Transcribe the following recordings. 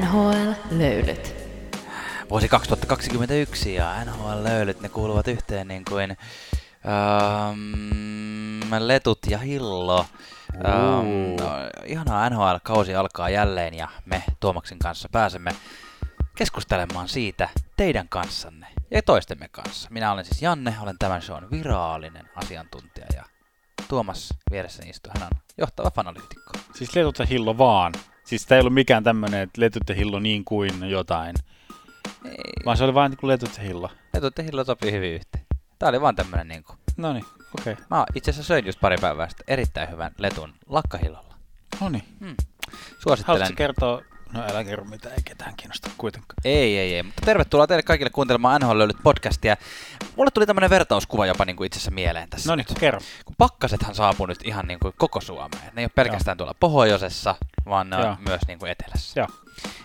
NHL-löylyt. Vuosi 2021 ja NHL-löylyt, ne kuuluvat yhteen niin kuin ähm, Letut ja Hillo. Ähm, no, ihanaa NHL-kausi alkaa jälleen ja me Tuomaksen kanssa pääsemme keskustelemaan siitä teidän kanssanne ja toistemme kanssa. Minä olen siis Janne, olen tämän shown virallinen asiantuntija ja Tuomas vieressäni istuu, hän on johtava fanalyytikko. Siis letut ja hillo vaan. Siis tämä ei ollut mikään tämmönen, että letut ja hillo niin kuin jotain. Ei, Vaan se oli vaan niin kuin letut ja hillo. Letut ja Hillo sopii hyvin yhteen. Tää oli vaan tämmönen niinku. No niin, okei. Okay. Mä itse asiassa söin just pari päivää sitten erittäin hyvän letun lakkahillolla. No niin. Mm. Haluatko Suosittelen. kertoa? No älä kerro mitä, ei ketään kiinnosta kuitenkaan. Ei, ei, ei. Mutta tervetuloa teille kaikille kuuntelemaan NHL löylyt podcastia. Mulle tuli tämmönen vertauskuva jopa niin kuin itse asiassa mieleen tässä. No niin, nyt. kerro. Kun pakkasethan saapuu nyt ihan niin kuin koko Suomeen. Ne ei ole pelkästään tuolla pohjoisessa, vaan ne on Joo. myös niin kuin etelässä. Joo.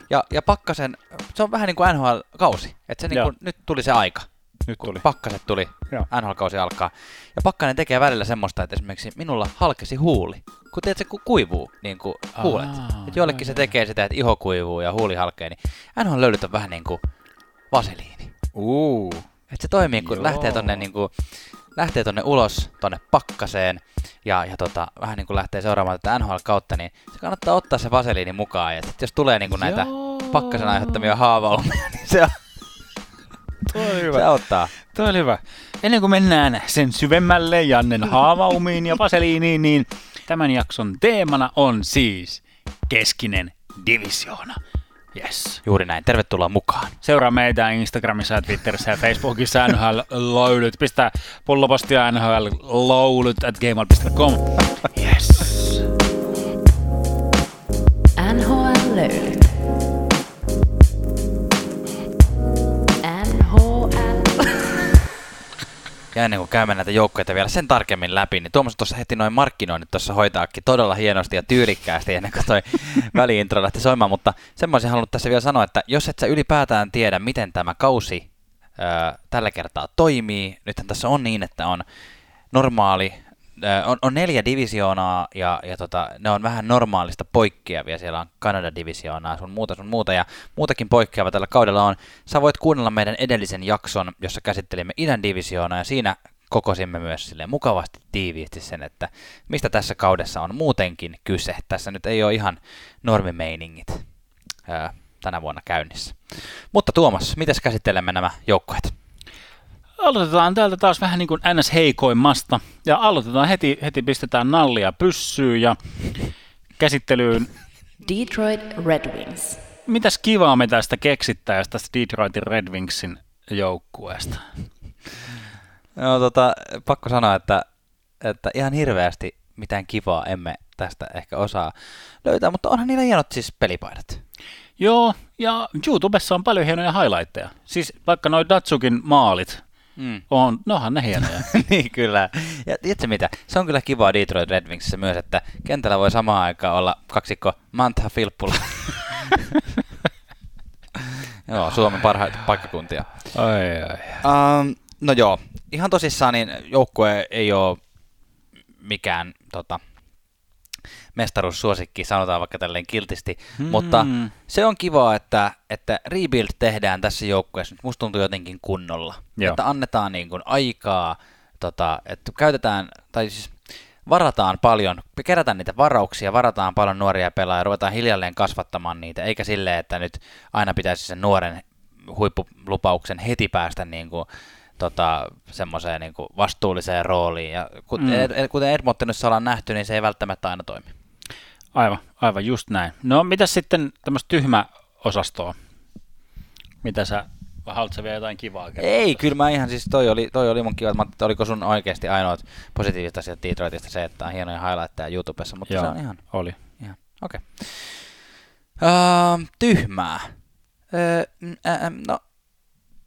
Ja, ja pakkasen, se on vähän niin kuin NHL-kausi. Että se niin Joo. kuin, nyt tuli se aika. Nyt kun tuli. pakkaset tuli, Joo. NHL-kausi alkaa. Ja pakkanen tekee välillä semmoista, että esimerkiksi minulla halkesi huuli. Kun tiedät, se ku- kuivuu niin kuin huulet. Aa, Et joillekin joo, se tekee sitä, että iho kuivuu ja huuli halkee, niin löylyt on vähän niin kuin vaseliini. Uu. Et se toimii, kun Joo. lähtee tonne, niin kuin, lähtee tonne ulos, tonne pakkaseen, ja, ja tota, vähän niin kuin lähtee seuraamaan tätä NHL-kautta, niin se kannattaa ottaa se vaseliini mukaan. Ja sit jos tulee niin kuin näitä Joo. pakkasen aiheuttamia haavaumia, niin se, Toi oli hyvä. se auttaa. Toi oli hyvä. Ennen kuin mennään sen syvemmälle Jannen haavaumiin ja vaseliiniin, niin tämän jakson teemana on siis keskinen divisioona. Yes. Juuri näin. Tervetuloa mukaan. Seuraa meitä Instagramissa, Twitterissä ja Facebookissa NHL Loulyt. Pistää pullopostia NHL Loulyt at gmail.com. Yes. NHL. Ja ennen kuin käymme näitä joukkoja vielä sen tarkemmin läpi, niin Tuomas tuossa heti noin markkinoinnit tuossa hoitaakin todella hienosti ja tyylikkäästi ennen kuin toi väliintro lähti soimaan, mutta semmoisen halunnut tässä vielä sanoa, että jos et sä ylipäätään tiedä, miten tämä kausi ää, tällä kertaa toimii, nythän tässä on niin, että on normaali, on, on neljä divisioonaa ja, ja tota, ne on vähän normaalista poikkeavia, siellä on Kanada-divisioonaa, sun muuta, sun muuta ja muutakin poikkeava tällä kaudella on. Sä voit kuunnella meidän edellisen jakson, jossa käsittelimme idän divisioonaa ja siinä kokosimme myös sille mukavasti tiiviisti sen, että mistä tässä kaudessa on muutenkin kyse. Tässä nyt ei ole ihan normimeiningit ää, tänä vuonna käynnissä. Mutta Tuomas, miten käsittelemme nämä joukkueet? Aloitetaan täältä taas vähän niin kuin NS heikoimmasta. Ja aloitetaan heti, heti pistetään nallia pyssyyn ja käsittelyyn. Detroit Red Wings. Mitäs kivaa me tästä keksittäisiin tästä Detroitin Red Wingsin joukkueesta? No tota, pakko sanoa, että, että ihan hirveästi mitään kivaa emme tästä ehkä osaa löytää, mutta onhan niillä hienot siis pelipaidat. Joo, ja YouTubessa on paljon hienoja highlightteja. Siis vaikka noi Datsukin maalit, Mm. on, nohan ne hienoja. niin kyllä. Ja tiedätkö mitä? Se on kyllä kivaa Detroit Red Wingsissä myös, että kentällä voi samaan aikaan olla kaksikko Mantha Filppula. joo, Suomen parhaita paikkakuntia. ai, ai. Um, no joo, ihan tosissaan niin joukkue ei ole mikään tota, mestaruussuosikki, sanotaan vaikka tälleen kiltisti, Hmm. mutta se on kiva, että, että rebuild tehdään tässä joukkueessa nyt musta tuntuu jotenkin kunnolla. Joo. Että annetaan niin kuin aikaa, tota, että käytetään, tai siis varataan paljon, kerätään niitä varauksia, varataan paljon nuoria pelaajia, ruvetaan hiljalleen kasvattamaan niitä, eikä silleen, että nyt aina pitäisi sen nuoren huippulupauksen heti päästä niin kuin, tota, semmoiseen niin kuin vastuulliseen rooliin. Ja kuten, Mm. mm. kuten Edmontonissa ollaan nähty, niin se ei välttämättä aina toimi. Aivan, aivan just näin. No mitä sitten tämmöistä tyhmä osastoa? Mitä sä, vai haluatko sä vielä jotain kivaa kertoa? Ei, kyllä mä ihan siis, toi oli, toi oli mun kiva, että oliko sun oikeasti ainoat positiiviset asiat Detroitista se, että on hienoja highlightteja YouTubessa, mutta Joo, se on ihan, oli. ihan okei. Okay. Uh, tyhmää. Uh, uh, no,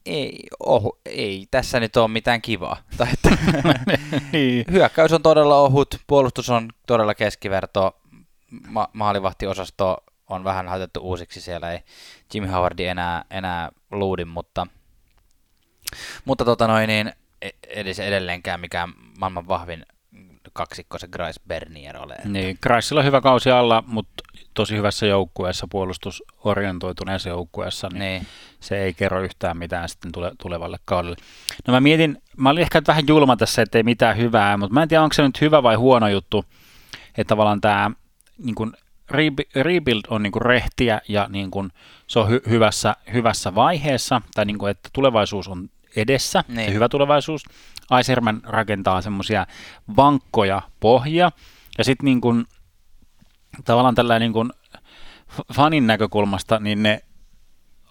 ei, ohu, ei tässä nyt ole mitään kivaa. Tai että, niin. hyökkäys on todella ohut, puolustus on todella keskiverto, ma- maalivahtiosasto on vähän laitettu uusiksi, siellä ei Jimmy Howardi enää, enää luudin, mutta, mutta tota noin, niin, e- edes edelleenkään mikään maailman vahvin kaksikko se Grice Bernier ole. Niin, Kreisilla on hyvä kausi alla, mutta tosi hyvässä joukkueessa, puolustusorientoituneessa joukkueessa, niin, Niin. se ei kerro yhtään mitään sitten tule, tulevalle kaudelle. No mä mietin, mä olin ehkä vähän julma tässä, ettei mitään hyvää, mutta mä en tiedä, onko se nyt hyvä vai huono juttu, että tavallaan tämä niin kuin rebuild on niin kuin rehtiä ja niin kuin se on hy- hyvässä, hyvässä vaiheessa, tai niin kuin, että tulevaisuus on edessä, Niin. se hyvä tulevaisuus. Aiserman rakentaa semmoisia vankkoja pohjia, ja sitten niin kuin, tavallaan tällä niin kuin fanin näkökulmasta, niin ne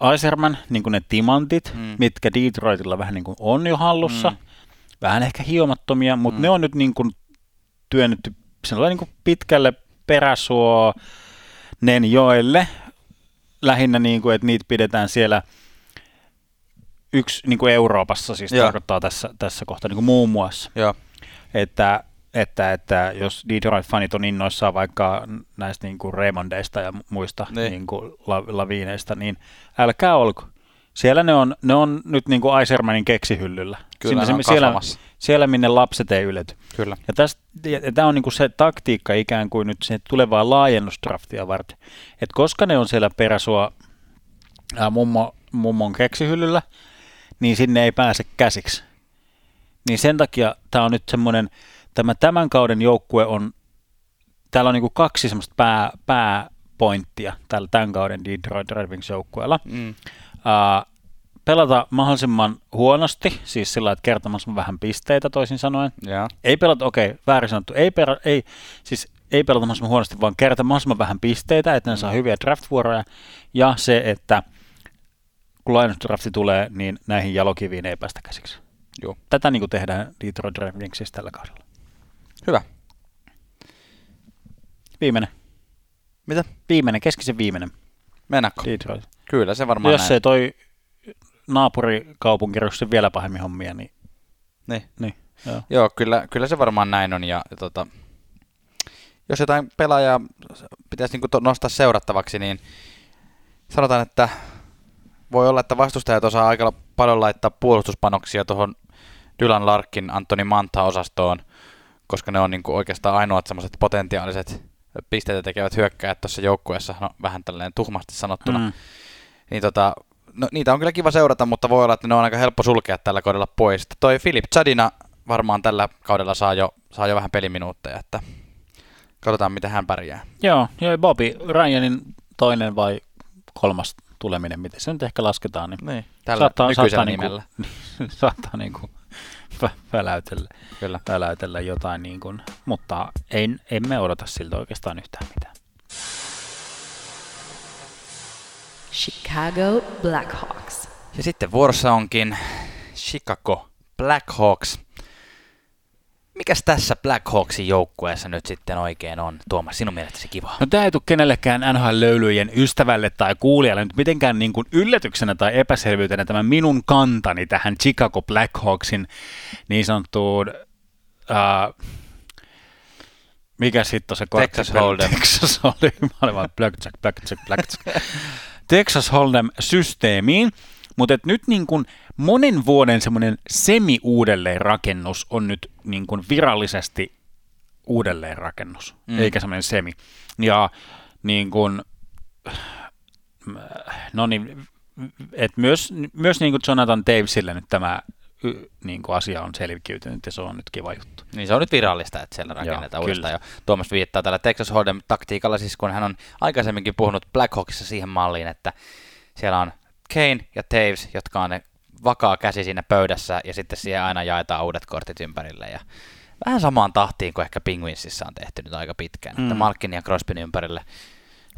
Aiserman, niin kuin ne timantit, Mm. mitkä Detroitilla vähän niin kuin on jo hallussa, Mm. vähän ehkä hiomattomia, mutta Mm. ne on nyt niin kuin työnnetty niin kuin pitkälle peräsuo joelle, lähinnä niin kuin, että niitä pidetään siellä yksi niin kuin Euroopassa, siis Joo. tarkoittaa tässä, tässä kohtaa niin kuin muun muassa Joo. että, että, että jos Detroit-fanit on innoissaan vaikka näistä niin kuin Raymondeista ja muista niin. Niin kuin la, laviineista, niin älkää olko. Siellä ne on, ne on nyt niin kuin Isermanin keksihyllyllä. Kyllä ne on siellä, siellä, minne lapset ei ylety. Kyllä. Ja, tästä, ja, ja tämä on niinku se taktiikka ikään kuin nyt se tulevaa laajennusdraftia varten. Et koska ne on siellä peräsua ää, mummo, mummon keksihyllyllä, niin sinne ei pääse käsiksi. Niin sen takia tämä on nyt semmoinen, tämä tämän kauden joukkue on, täällä on niinku kaksi semmoista pää, pääpointtia tällä tämän kauden Detroit Red Wings joukkueella. Mm. Uh, pelata mahdollisimman huonosti, siis sillä että kertomassa vähän pisteitä toisin sanoen. Joo. Ei pelata, okei, väärin sanottu, ei, pera, ei, siis ei pelata mahdollisimman huonosti, vaan kerätä mahdollisimman vähän pisteitä, että ne saa hyviä draft-vuoroja, ja se, että kun lainusdrafti tulee, niin näihin jalokiviin ei päästä käsiksi. Joo. Tätä niin kuin tehdään Detroit Red Wingsissä tällä kaudella. Hyvä. Viimeinen. Mitä? Viimeinen, keskisen viimeinen. Mennäkö? Detroit. Kyllä se varmaan Jos näin. se toi naapurikaupunki vielä pahemmin hommia, niin, Niin. niin joo. Joo, kyllä, kyllä se varmaan näin on. Ja, ja tota, jos jotain pelaajaa pitäisi niinku to- nostaa seurattavaksi, niin sanotaan, että voi olla, että vastustajat osaa aika paljon laittaa puolustuspanoksia tuohon Dylan Larkin, Antoni Manta-osastoon, koska ne on niinku oikeastaan ainoat semmoiset potentiaaliset pisteitä tekevät hyökkäjät tuossa joukkueessa, no vähän tälleen tuhmasti sanottuna. Mm. Niin tota, no, niitä on kyllä kiva seurata, mutta voi olla, että ne on aika helppo sulkea tällä kaudella pois. Toi Philip Chadina varmaan tällä kaudella saa jo, saa jo vähän peliminuutteja, että katsotaan miten hän pärjää. Joo, joo, Bobby Ryanin toinen vai kolmas tuleminen, miten se nyt ehkä lasketaan, niin Niin, tällä saattaa, saattaa nimellä. Niinku, saattaa niinku vä- väläytellä, Kyllä. väläytellä jotain, niin kuin, mutta ei, emme odota siltä oikeastaan yhtään mitään. Chicago Blackhawks. Ja sitten vuorossa onkin Chicago Blackhawks. Mikäs tässä Blackhawksin joukkueessa nyt sitten oikein on? Tuomas, sinun mielestäsi kiva. No tämä ei tule kenellekään NHL-löylyjen ystävälle tai kuulijalle nyt mitenkään niin kuin yllätyksenä tai epäselvyytenä tämä minun kantani tähän Chicago Blackhawksin niin sanottuun, uh, mikä sitten on se kortti? Texas Hold'em. Texas Hold'em, mä olin vaan Blackjack, Blackjack, Blackjack. Texas Hold'em-systeemiin, mutta nyt niin kuin monen vuoden semmoinen semi-uudelleenrakennus on nyt niin kuin virallisesti uudelleenrakennus, Mm. eikä semmoinen semi. Ja niin kuin, no niin, et myös, myös niin kuin Jonathan Davesille nyt tämä niin kuin asia on selkiytynyt ja se on nyt kiva juttu. Niin se on nyt virallista, että siellä rakennetaan Joo, uudestaan. Ja Tuomas viittaa tällä Texas Hold'em taktiikalla, siis kun hän on aikaisemminkin puhunut Blackhawksissa siihen malliin, että siellä on Kane ja Taves, jotka on ne vakaa käsi siinä pöydässä, ja sitten siihen aina jaetaan uudet kortit ympärille. Ja vähän samaan tahtiin kuin ehkä Penguinsissa on tehty nyt aika pitkään, mm. että. Malkin ja Crosbyn ympärille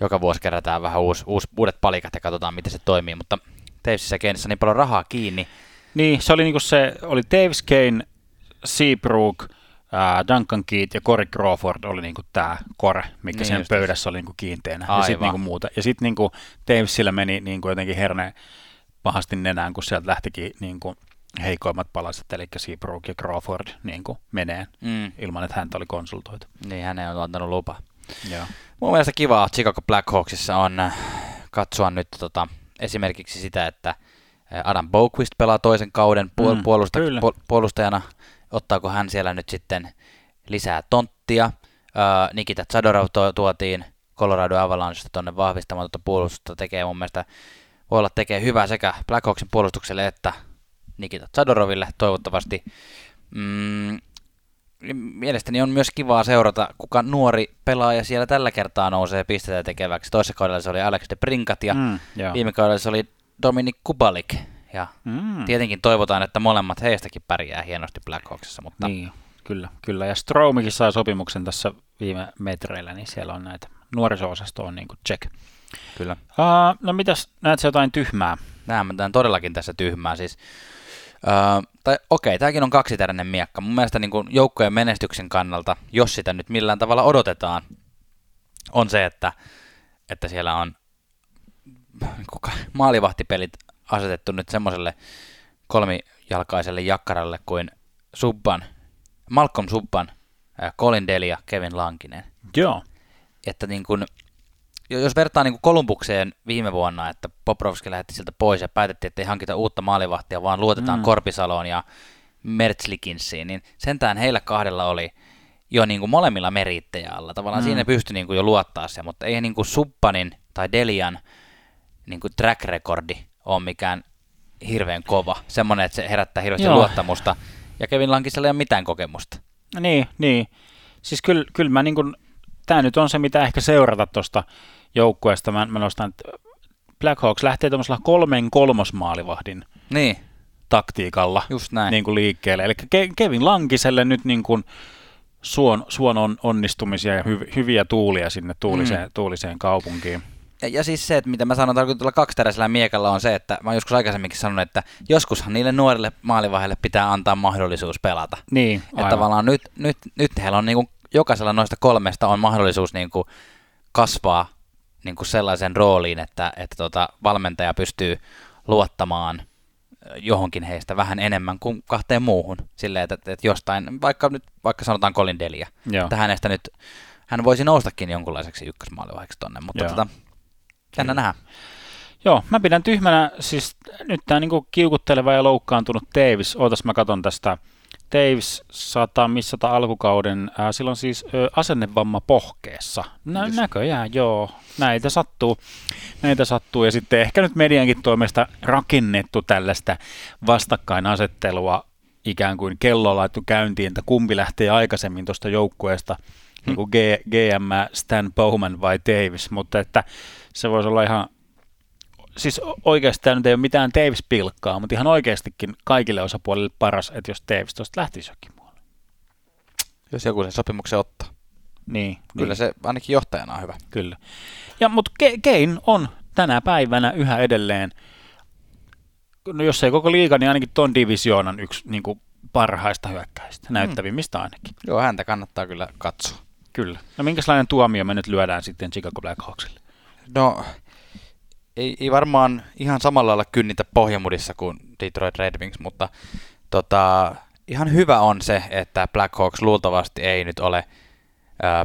joka vuosi kerätään vähän uusi, uusi, uudet palikat ja katsotaan, miten se toimii, mutta Tavesissa ja niin paljon rahaa kiinni, Niin, se oli niinku se, oli Davis Kane, Seabrook, Duncan Keith ja Corey Crawford oli niinku tämä kore, mikä Niin niin sen pöydässä oli niinku kiinteänä. Ja Aivan. sitten niinku muuta. Ja sitten niinku Davisillä meni niinku jotenkin herne pahasti nenään, kun sieltä lähtikin niinku heikoimmat palaset, eli Seabrook ja Crawford niinku menee mm. ilman, että häntä oli konsultoitu. niin hän ei ole antanut lupa. Joo. Mun mielestä kivaa Chicago Blackhawksissa on äh, katsoa nyt tota, esimerkiksi sitä, että Adam Boquist pelaa toisen kauden puol- Mm, puolusta- kyllä. puol- puolustajana. Ottaako hän siellä nyt sitten lisää tonttia. Äh, Nikita Zadorov to- tuotiin Colorado Avalanchesta tuonne vahvistamaan tuota puolustusta, tekee mun mielestä, voi olla tekee hyvää sekä Blackhawksin puolustukselle että Nikita Zadoroville toivottavasti. Mm, mielestäni on myös kivaa seurata, kuka nuori pelaaja siellä tällä kertaa nousee pisteitä tekeväksi. Toisessa kaudella se oli Alex de Brinkat ja mm, viime kaudella se oli Dominik Kubalik. Ja mm. tietenkin toivotaan, että molemmat heistäkin pärjää hienosti Blackhawksissa. Mutta... Niin, kyllä, kyllä. Ja Stromikin saa sopimuksen tässä viime metreillä, niin siellä on näitä nuoriso-osasto on niin kuin check. Kyllä. Uh, no mitäs, näet jotain tyhmää? Näen todellakin tässä tyhmää. Siis Uh, tai okei, okay, tämäkin on kaksiteräinen miekka. Mun mielestä niin joukkojen menestyksen kannalta, jos sitä nyt millään tavalla odotetaan, on se, että, että siellä on niin maalivahtipelit asetettu nyt semmoiselle kolmijalkaiselle jakkaralle kuin Subban, Malcolm Subban, Colin Deli ja Kevin Lankinen. Joo. Että niin kuin, jos vertaa niin Kolumbukseen viime vuonna, että Poprovski lähetti siltä pois ja päätettiin, että ei hankita uutta maalivahtia, vaan luotetaan mm. Korpisaloon ja Mertzlikinsiin, niin sentään heillä kahdella oli jo niin kuin molemmilla merittejä alla. Tavallaan mm. siinä pystyi niin kuin jo luottaa se, mutta ei niin kuin Suppanin tai Delian niin kuin track recordi ole mikään hirveän kova. Semmoinen, että se herättää hirveästi Joo. luottamusta. Ja Kevin Lankisella ei ole mitään kokemusta. Niin, niin. Siis kyllä, kyllä mä niin kuin, tämä nyt on se, mitä ehkä seurata tuosta joukkueesta. Mä, mä nostan, että Blackhawks lähtee tuollaisella kolmen kolmosmaalivahdin niin. taktiikalla Just näin. Niin kuin liikkeelle. Eli Kevin Lankiselle nyt niin kuin suon, suon on, onnistumisia ja hyv, hyviä tuulia sinne tuuliseen, mm. tuuliseen kaupunkiin. Ja, ja siis se, että mitä mä sanon tarkoitulla kaksiteräisellä miekalla on se, että mä joskus aikaisemminkin sanonut, että joskushan niille nuorille maalivaiheille pitää antaa mahdollisuus pelata. Niin, aivan. Että tavallaan nyt, nyt, nyt heillä on niin kuin, jokaisella noista kolmesta on mahdollisuus niin kuin kasvaa niin kuin sellaisen rooliin, että, että tota, valmentaja pystyy luottamaan johonkin heistä vähän enemmän kuin kahteen muuhun. Silleen, että, että jostain, vaikka nyt vaikka sanotaan Colin Delia, Joo. että hänestä nyt, hän voisi noustakin jonkunlaiseksi ykkösmaalivaiheeksi tonne, mutta tota, jännä nähdä. Joo, mä pidän tyhmänä, siis nyt tämä niinku kiukutteleva ja loukkaantunut Davis, ootas mä katon tästä Taves saattaa missata alkukauden, ää, silloin siis ö, asennevamma pohkeessa. Nä, näköjään, joo. Näitä sattuu. Näitä sattuu. Ja sitten ehkä nyt mediankin toimesta rakennettu tällaista vastakkainasettelua ikään kuin kello laittu käyntiin, että kumpi lähtee aikaisemmin tuosta joukkueesta. Niin kuin G, GM Stan Bowman vai Davis, mutta että se voisi olla ihan siis oikeasti tämä nyt ei ole mitään Taves-pilkkaa, mutta ihan oikeastikin kaikille osapuolille paras, että jos Taves tuosta lähtisi jokin muualle. Jos joku sen sopimuksen ottaa. Niin. Kyllä niin. se ainakin johtajana on hyvä. Kyllä. Ja, mutta Kane on tänä päivänä yhä edelleen, no jos ei koko liiga, niin ainakin ton divisioonan yksi niin kuin parhaista hyökkäistä, hmm. näyttävimmistä ainakin. Joo, häntä kannattaa kyllä katsoa. Kyllä. No minkälainen tuomio me nyt lyödään sitten Chicago Blackhawksille? No, ei, ei varmaan ihan samalla lailla kynnitä pohjamudissa kuin Detroit Red Wings, mutta tota, ihan hyvä on se, että Blackhawks luultavasti ei nyt ole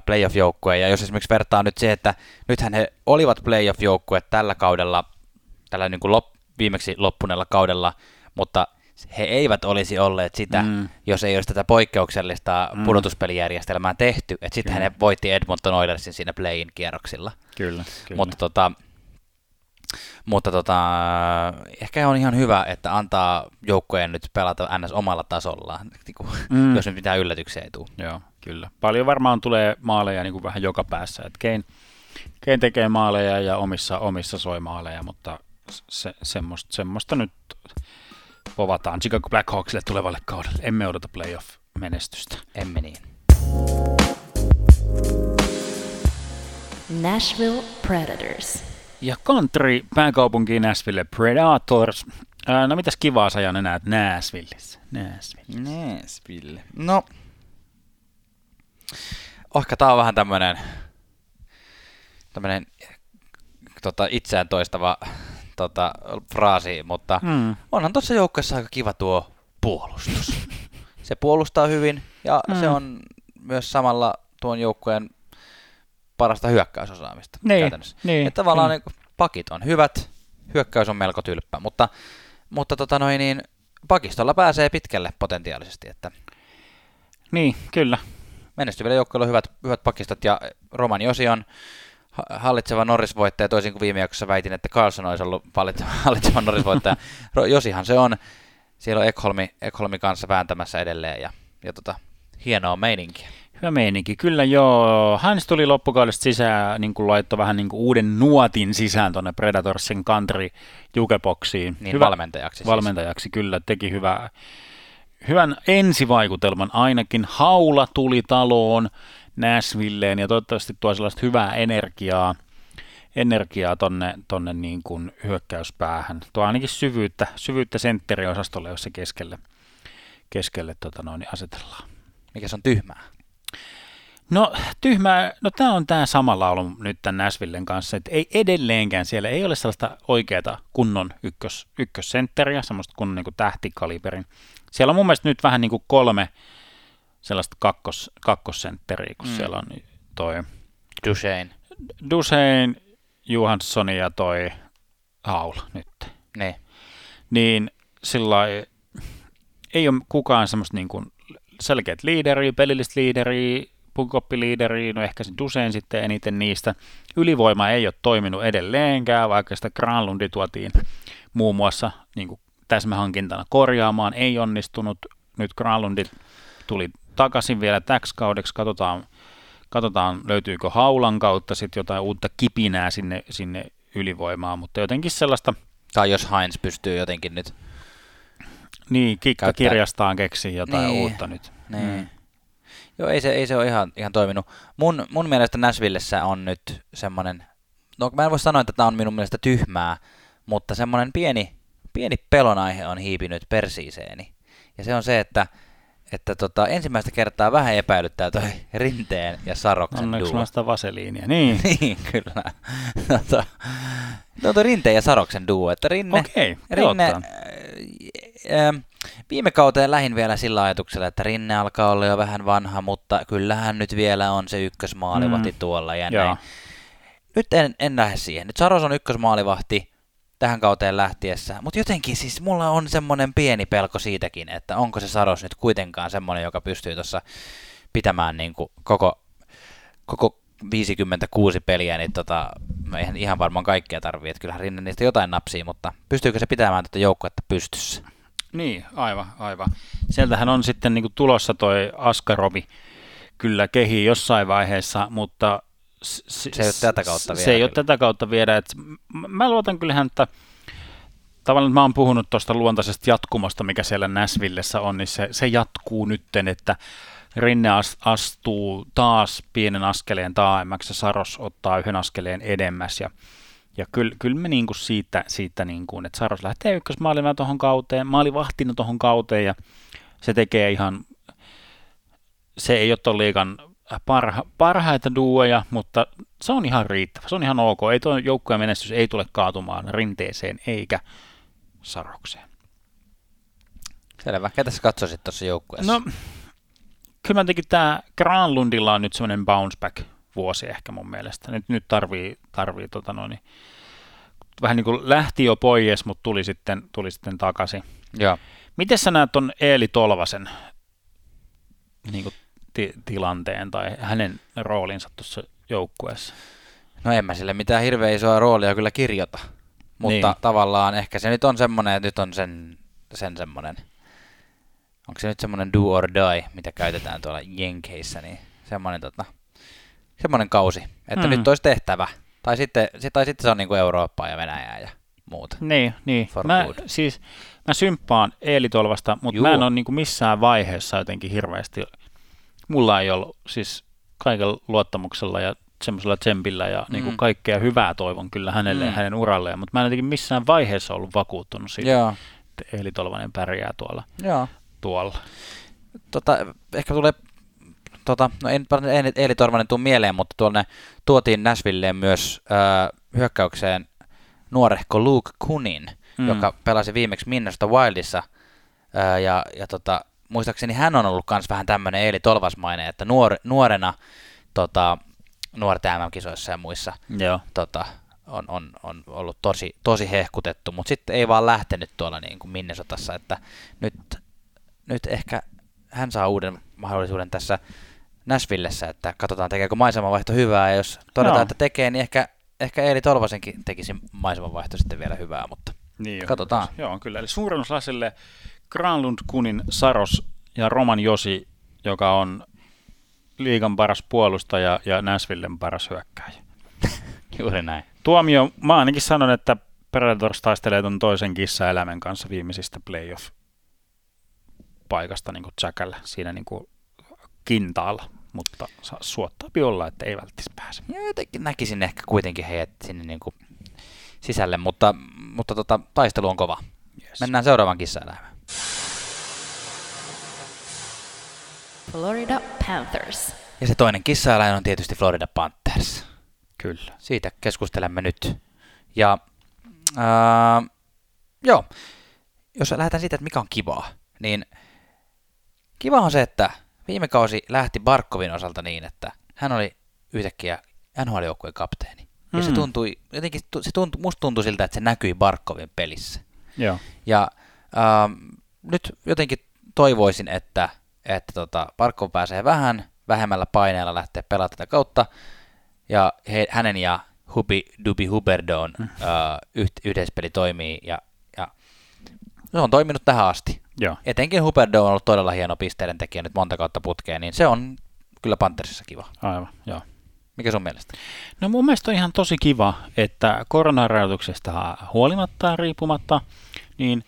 playoff-joukkue. Ja jos esimerkiksi vertaa nyt se, että nythän he olivat playoff-joukkue tällä kaudella, tällä niin kuin lop, viimeksi loppuneella kaudella, mutta he eivät olisi olleet sitä, mm. jos ei olisi tätä poikkeuksellista mm. pudotuspelijärjestelmää tehty. Että sitten he voitti Edmonton Oilersin siinä playin kierroksilla. Kyllä, kyllä. Mutta tota, mutta tota, ehkä on ihan hyvä, että antaa joukkojen nyt pelata ns. omalla tasollaan, niin mm. jos nyt mitään yllätyksiä ei tule. Joo, kyllä. Paljon varmaan tulee maaleja niin kuin vähän joka päässä. Et Kein, Kein tekee maaleja ja omissa, omissa soi maaleja, mutta se, semmoista, semmoista nyt povataan Chicago Blackhawksille tulevalle kaudelle. Emme odota playoff-menestystä. Emme niin. Nashville Predators. Ja country pääkaupunkiin Nashville Predators. Ää, no mitäs kivaa sä Janne näet Nashvillessä? Nashville. Nashville. No, ehkä tää on vähän tämmönen, tämmönen tota, itseään toistava tota, fraasi, mutta mm. onhan tuossa joukkueessa aika kiva tuo puolustus. Se puolustaa hyvin ja mm. se on myös samalla tuon joukkueen parasta hyökkäysosaamista niin, käytännössä. Niin, että tavallaan niin. Niin, pakit on hyvät, hyökkäys on melko tylppä, mutta, mutta tota noin, niin, pakistolla pääsee pitkälle potentiaalisesti. Että... Niin, kyllä. menestyvillä joukkoilla on hyvät, hyvät pakistot ja Roman Josi on hallitseva Norris-voittaja, toisin kuin viime jaksossa väitin, että Carlson olisi ollut hallitseva Norris-voittaja. Josihan se on. Siellä on Ekholmi, Ekholmi kanssa vääntämässä edelleen ja, ja tota, hienoa meininkiä. Hyvä meininki, kyllä joo. Hans tuli loppukaudesta sisään, niin kuin laittoi vähän niin kuin uuden nuotin sisään tuonne Predatorsin country jukeboksiin. Niin hyvä, valmentajaksi siis. Valmentajaksi, kyllä, teki hyvää, hyvän ensivaikutelman ainakin. Haula tuli taloon Nashvilleen ja toivottavasti tuo sellaista hyvää energiaa, energiaa tonne, tonne niin kuin hyökkäyspäähän. Tuo ainakin syvyyttä, syvyyttä sentteriosastolle, jos se keskelle, keskelle tota noin, asetellaan. Mikä se on tyhmää? No tyhmää, no tämä on tämä sama laulu nyt tämän Nashvillen kanssa, että ei edelleenkään siellä ei ole sellaista oikeaa kunnon ykkös, ykkössentteriä, semmoista kunnon niin kuin tähtikaliberin. Siellä on mun mielestä nyt vähän niin kuin kolme sellaista kakkos, kakkossentteriä, kun mm. siellä on toi Duchesne. Duchesne, Johansson ja toi Haul nyt. Ne. Niin sillä ei ole kukaan semmoista niin kuin selkeät liideriä, pelillistä liideriä, pukoppiliideriä, no ehkä se Dusen sitten eniten niistä. Ylivoima ei ole toiminut edelleenkään, vaikka sitä Granlundi tuotiin muun muassa niin kuin täsmähankintana korjaamaan, ei onnistunut. Nyt Granlundi tuli takaisin vielä täksi kaudeksi, katsotaan, katsotaan löytyykö haulan kautta sitten jotain uutta kipinää sinne, sinne ylivoimaan, mutta jotenkin sellaista... Tai jos Heinz pystyy jotenkin nyt... Niin, kikka kirjastaan keksii jotain niin, uutta nyt. Niin. Mm. Joo, ei se, ei se ole ihan, ihan toiminut. Mun, mun mielestä Nashvillessä on nyt semmoinen, no mä en voi sanoa, että tämä on minun mielestä tyhmää, mutta semmoinen pieni, pieni pelonaihe on hiipinyt persiiseeni. Ja se on se, että että tota, ensimmäistä kertaa vähän epäilyttää toi Rinteen ja Saroksen Onneksi duo. Onneksi vaseliinia, niin. niin, kyllä. tota, no, toi Rinteen ja Saroksen duo, että Rinne, okay, Rinne äh, äh, viime kauteen lähin vielä sillä ajatuksella, että Rinne alkaa olla jo vähän vanha, mutta kyllähän nyt vielä on se ykkösmaalivahti mm. tuolla ja näin. Nyt en, en lähde siihen. Nyt Saros on ykkösmaalivahti, tähän kauteen lähtiessä. Mutta jotenkin siis mulla on semmoinen pieni pelko siitäkin, että onko se Saros nyt kuitenkaan semmoinen, joka pystyy tuossa pitämään niin kuin koko, koko 56 peliä, niin tota, eihän ihan varmaan kaikkea tarvii, että kyllähän Rinne niistä jotain napsii, mutta pystyykö se pitämään tätä joukkuetta pystyssä? Niin, aivan, aivan. Sieltähän on sitten niin kuin tulossa toi Askarovi kyllä kehi jossain vaiheessa, mutta se, se ei ole tätä kautta viedä. Se ei ole tätä kautta viedä. Et mä luotan kyllähän, että tavallaan että mä oon puhunut tuosta luontaisesta jatkumasta, mikä siellä Näsvillessä on, niin se, se jatkuu nytten, että Rinne astuu taas pienen askeleen taaemmaksi ja Saros ottaa yhden askeleen edemmäs ja ja kyllä, kyllä me niinku siitä, siitä niinku, että Saros lähtee ykkösmaalina tuohon kauteen, maalivahtina tuohon kauteen ja se tekee ihan, se ei ole tuon liikan parha, parhaita duoja, mutta se on ihan riittävä. Se on ihan ok. Ei tuo joukkueen menestys ei tule kaatumaan rinteeseen eikä sarokseen. Selvä. Ketä sä katsoisit tuossa joukkueessa? No, kyllä mä jotenkin tämä Granlundilla on nyt semmoinen bounce back vuosi ehkä mun mielestä. Nyt, nyt tarvii, tarvii tota noin, vähän niin kuin lähti jo pois, mutta tuli sitten, tuli sitten takaisin. Joo. Miten sä näet ton Eeli Tolvasen niin kuin ti- tilanteen tai hänen roolinsa tuossa joukkueessa? No en mä sille mitään hirveän isoa roolia kyllä kirjoita, mutta niin. tavallaan ehkä se nyt on semmoinen, että nyt on sen, sen semmoinen, onko se nyt semmoinen do or die, mitä käytetään tuolla Jenkeissä, niin semmoinen, tota, semmoinen kausi, että mm. nyt olisi tehtävä. Tai sitten, tai sitten se on niin kuin Eurooppaa ja Venäjää ja muuta. Niin, niin. mä, siis, mä symppaan Eeli Tolvasta, mutta Juu. mä en ole niin kuin missään vaiheessa jotenkin hirveästi mulla ei ollut siis kaikella luottamuksella ja semmoisella tsempillä ja niin kuin mm. kaikkea hyvää toivon kyllä hänelle mm. ja hänen uralleen, mutta mä en jotenkin missään vaiheessa ollut vakuuttunut siitä, Joo. että Eeli Tolvanen pärjää tuolla. Joo. tuolla. Tota, ehkä tulee, tota, no en Eeli Tolvanen tuu mieleen, mutta tuonne tuotiin Nashvilleen myös äh, hyökkäykseen nuorehko Luke Kunin, mm. joka pelasi viimeksi Minnesota Wildissa äh, ja, ja tota, muistaakseni hän on ollut myös vähän tämmöinen Eeli Tolvasmainen, että nuor, nuorena tota, nuorten MM-kisoissa ja muissa Joo. Tota, on, on, on, ollut tosi, tosi hehkutettu, mutta sitten ei vaan lähtenyt tuolla niin kuin Minnesotassa, että nyt, nyt ehkä hän saa uuden mahdollisuuden tässä Nashvillessä, että katsotaan tekeekö maisemavaihto hyvää, ja jos todetaan, Joo. että tekee, niin ehkä, ehkä Eeli Tolvasenkin tekisi maisemavaihto sitten vielä hyvää, mutta Niin, Katsotaan. Joo, kyllä. Eli suurennuslasille Granlund, Kunin, Saros ja Roman Josi, joka on liigan paras puolustaja ja Nashvillen paras hyökkääjä. juuri näin. Tuomio, mä ainakin sanon, että Predators taistelee ton toisen kissaeläimen kanssa viimeisistä playoff-paikasta niin kuin Jackällä siinä niin kuin kintaalla, mutta saa suottaapi olla, että ei välttis pääse. Ja jotenkin näkisin ehkä kuitenkin heidät sinne niin kuin sisälle, mutta, mutta tota, taistelu on kova. Yes. Mennään seuraavaan kissaeläimään. Florida Panthers. Ja se toinen kissaeläin on tietysti Florida Panthers. Kyllä. Siitä keskustelemme nyt. Ja ää, joo, jos lähdetään siitä, että mikä on kivaa, niin kiva on se, että viime kausi lähti Barkovin osalta niin, että hän oli yhtäkkiä NHL-joukkueen kapteeni. Ja se Mm. tuntui, jotenkin se tuntui, musta tuntui siltä, että se näkyi Barkovin pelissä. Joo. Ja ähm, nyt jotenkin toivoisin, että, että tota, Barkov pääsee vähän vähemmällä paineella lähteä pelaamaan tätä kautta. Ja he, hänen ja Hubi Dubi Huberdon äh, yht, yhteispeli toimii ja, ja se on toiminut tähän asti. Joo. Etenkin Huberdo on ollut todella hieno pisteiden tekijä nyt monta kautta putkeen, niin se on kyllä Panthersissa kiva. Aivan, joo. Mikä sun mielestä? No mun mielestä on ihan tosi kiva, että koronarajoituksesta huolimatta ja riippumatta, niin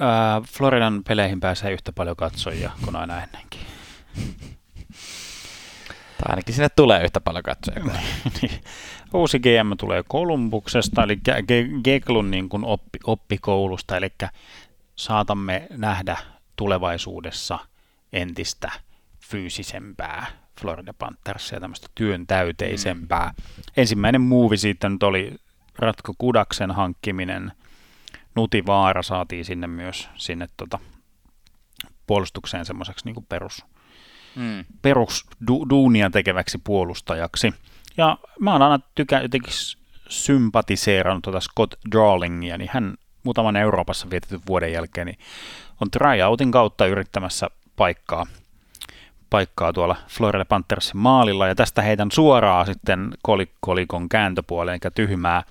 ää, Floridan peleihin pääsee yhtä paljon katsojia kuin aina ennenkin. Tai ainakin sinne tulee yhtä paljon katsoja. kuin- Niin. Uusi GM tulee Kolumbuksesta, eli Ge- Ge- Geklun niin kuin oppi, oppikoulusta, eli saatamme nähdä tulevaisuudessa entistä fyysisempää Florida Panthersia, tämmöistä työntäyteisempää. Mm. Ensimmäinen muuvi siitä nyt oli Ratko Kudaksen hankkiminen. Nuti Vaara saatiin sinne myös sinne tota, puolustukseen semmoiseksi niin kuin perus, Mm. perusduunia tekeväksi puolustajaksi. Ja mä oon aina tykä, jotenkin sympatiseerannut tuota Scott Drawlingia, niin hän muutaman Euroopassa vietetyn vuoden jälkeen niin on tryoutin kautta yrittämässä paikkaa, paikkaa tuolla Florida Panthersin maalilla, ja tästä heitän suoraan sitten kolik- kolikon kääntöpuoleen, eli tyhmää,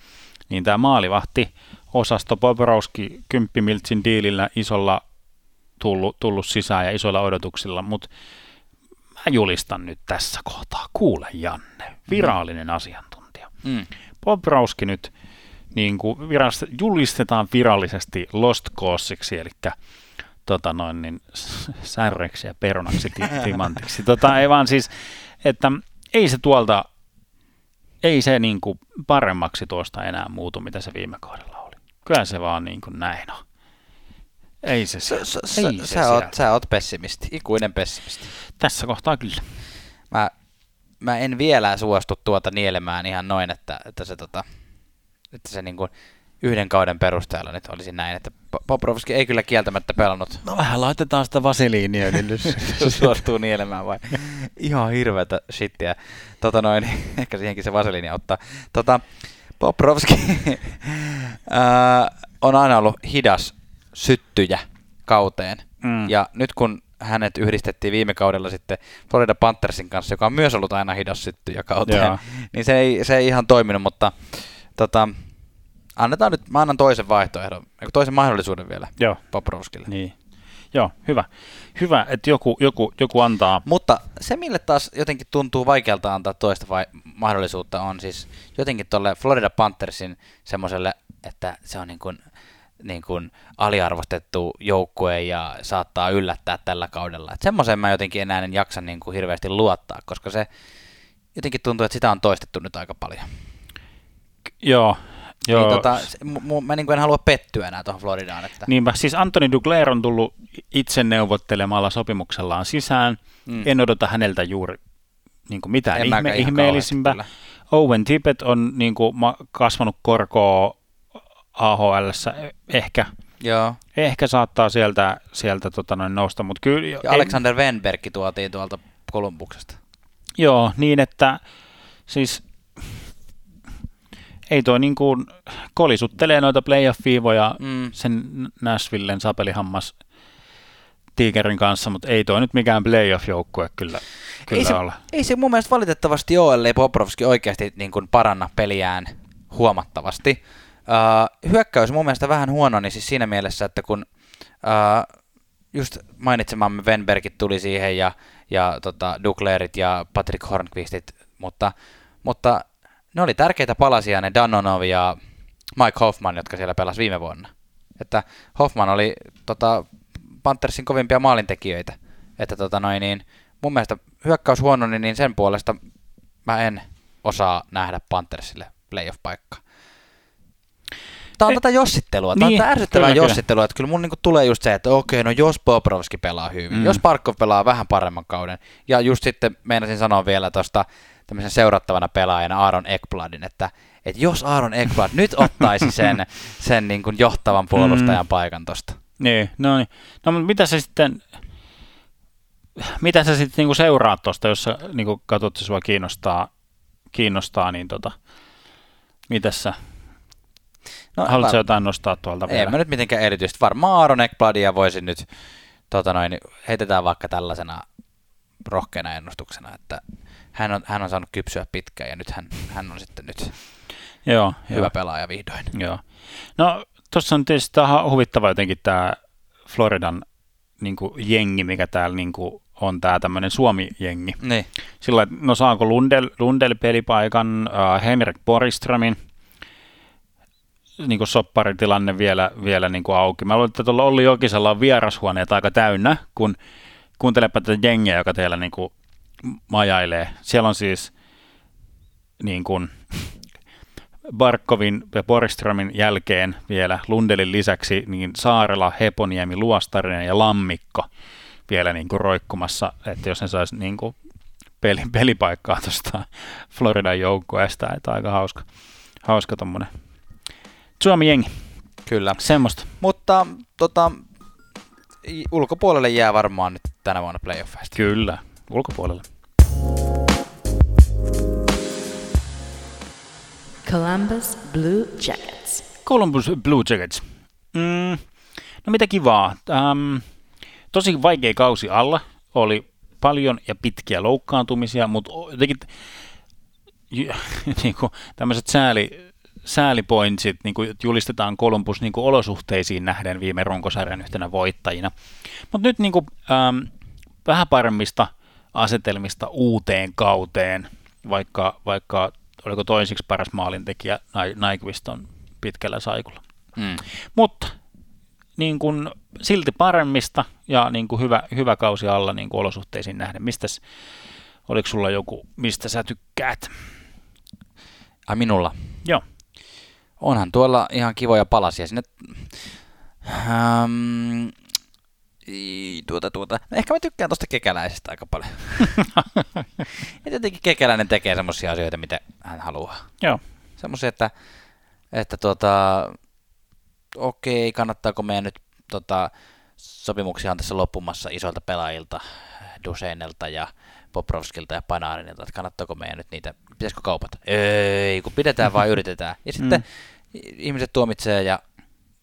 niin tämä maalivahti osasto Bobrovski 10 miltsin diilillä isolla tullut, tullut sisään ja isoilla odotuksilla, mutta mä julistan nyt tässä kohtaa. Kuule Janne, virallinen asiantuntija. Mm. Bobrovski nyt niin kuin viras- julistetaan virallisesti Lost Causesiksi, eli tota noin, niin, särreksi ja perunaksi ti- timantiksi. Tota, ei vaan siis, että ei se tuolta, ei se niin kuin paremmaksi tuosta enää muutu, mitä se viime kaudella oli. Kyllä se vaan niin kuin näin on. Ei se, Sä, se, sä, ei sä, se sä, oot, sä oot pessimisti, ikuinen pessimisti. Tässä kohtaa kyllä. Mä, mä en vielä suostu tuota nielemään ihan noin, että, että se, tota, että se niin kuin yhden kauden perusteella nyt olisi näin, että Po- Bobrovski ei kyllä kieltämättä pelannut. No vähän laitetaan sitä vaseliinia, niin suostuu nielemään vai? Ihan hirveätä shittiä. Tota noin, ehkä siihenkin se vaseliini ottaa. Tota, Bobrovski ää, on aina ollut hidas syttyjä kauteen. Mm. Ja nyt kun hänet yhdistettiin viime kaudella sitten Florida Panthersin kanssa, joka on myös ollut aina hidas syttyjä kauteen, Joo. niin se ei, se ei ihan toiminut, mutta tota, annetaan nyt, mä annan toisen vaihtoehdon, toisen mahdollisuuden vielä Joo, Bobrovskille. niin. Joo, hyvä. Hyvä, että joku, joku, joku antaa. Mutta se, mille taas jotenkin tuntuu vaikealta antaa toista vai- mahdollisuutta, on siis jotenkin tuolle Florida Panthersin semmoiselle, että se on niin kuin, niin kuin aliarvostettu joukkue ja saattaa yllättää tällä kaudella. Et semmoiseen mä jotenkin enää en jaksa niin kuin hirveästi luottaa, koska se jotenkin tuntuu, että sitä on toistettu nyt aika paljon. Joo, joo. Niin, tota, mu, mä niin kuin en halua pettyä enää tuohon Floridaan. Että, Niinpä, siis Antoni Duglair on tullut itse neuvottelemalla sopimuksellaan sisään. Mm. En odota häneltä juuri niin kuin mitään En ihme, ihmeellisimpää. Owen Tippett on niin kuin, kasvanut korkoa ahl ehkä, Joo. ehkä saattaa sieltä, sieltä tota noin nousta, mutta kyllä... Ja Alexander Wenberg tuotiin tuolta Kolumbuksesta. Joo, niin että siis ei toi niin kuin kolisuttelee noita playoff-viivoja Mm. sen Nashvillen sapelihammas Tigerin kanssa, mutta ei toi nyt mikään playoff-joukkue kyllä, kyllä ei, se, ole. ei se mun mielestä valitettavasti ole, ellei Bobrovski oikeasti niin kuin paranna peliään huomattavasti. Uh, hyökkäys mun mielestä vähän huono, niin siis siinä mielessä, että kun uh, just mainitsemamme Wenbergit tuli siihen ja, ja tota, Duklerit ja Patrick Hornqvistit, mutta, mutta ne oli tärkeitä palasia ne Danonov ja Mike Hoffman, jotka siellä pelasi viime vuonna. Että Hoffman oli tota, Panthersin kovimpia maalintekijöitä. Että tota noin, niin mun mielestä hyökkäys huono, niin, sen puolesta mä en osaa nähdä Panthersille playoff-paikkaa. Tämä on Ei. tätä jossittelua. Tämä Niin, on tätä ärsyttävää kyllä, jossittelua, että kyllä mun niinku tulee just se, että okei, no jos Bobrovski pelaa hyvin, Mm. jos Parkov pelaa vähän paremman kauden, ja just sitten meinasin sanoa vielä tuosta tämmöisen seurattavana pelaajana Aaron Ekbladin, että, että jos Aaron Ekblad nyt ottaisi sen, sen niin kuin johtavan puolustajan Mm. paikan tosta. Niin, no niin. No mutta mitä sä sitten, mitä sä sitten niinku seuraat tuosta, jos sä niinku katsot, että sua kiinnostaa, kiinnostaa niin tota, mitäs sä, No, haluatko var- jotain nostaa tuolta ei vielä? mä nyt mitenkään erityisesti. Varmaan Aaron Ekbladia voisin nyt, tota noin, heitetään vaikka tällaisena rohkeana ennustuksena, että hän on, hän on saanut kypsyä pitkään ja nyt hän, hän on sitten nyt Joo, hyvä joo, pelaaja vihdoin. joo. No tuossa on tietysti on huvittava jotenkin tämä Floridan niinku, jengi, mikä täällä niinku, on tämä tämmöinen Suomi-jengi. Niin. Sillä että no saako Lundell, Lundell pelipaikan, äh, Henrik Boriströmin, niin kuin sopparitilanne vielä, vielä niin kuin auki. Mä luulen, että tuolla Olli Jokisella on vierashuoneet aika täynnä, kun kuuntelepa tätä jengiä, joka teillä niin kuin majailee. Siellä on siis niin kuin Barkovin ja Boriströmin jälkeen vielä Lundelin lisäksi niin Saarela, Heponiemi, Luostarinen ja Lammikko vielä niin kuin roikkumassa, että jos ne saisi niin kuin peli, pelipaikkaa tuosta Floridan joukkueesta, että aika hauska, hauska tommonen Suomi jengi, Kyllä. semmoista. Mutta tota, ulkopuolelle jää varmaan nyt tänä vuonna playoffeista. Kyllä, ulkopuolella. Columbus Blue Jackets. Columbus Blue Jackets. Mm, no mitä kivaa. Ähm, tosi vaikea kausi alla. Oli paljon ja pitkiä loukkaantumisia, mutta jotenkin j- niinku, tämmöiset sääli, säälipointsit niin kuin julistetaan Columbus niin kuin olosuhteisiin nähden viime runkosarjan yhtenä voittajina. Mutta nyt niin kuin, ähm, vähän paremmista asetelmista uuteen kauteen, vaikka, vaikka oliko toisiksi paras maalintekijä Nyquist on pitkällä saikulla. Mm. Mutta niin kun, silti paremmista ja niin kun hyvä, hyvä kausi alla niin kun olosuhteisiin nähden. Mistäs, oliko sulla joku, mistä sä tykkäät? Ai minulla. Joo. Onhan tuolla ihan kivoja palasia sinne. Ähm, i- tuota, tuota. Ehkä mä tykkään tosta kekäläisestä aika paljon. Et jotenkin kekäläinen tekee semmoisia asioita, mitä hän haluaa. Joo. Semmoisia, että, että tuota, okei, kannattaako meidän nyt tota, sopimuksia on tässä loppumassa isoilta pelaajilta, Duseinelta ja Poprovskilta ja Panarinilta, että kannattaako meidän nyt niitä, pitäisikö kaupata? Ei, kun pidetään vaan yritetään. Ja sitten Mm. ihmiset tuomitsee ja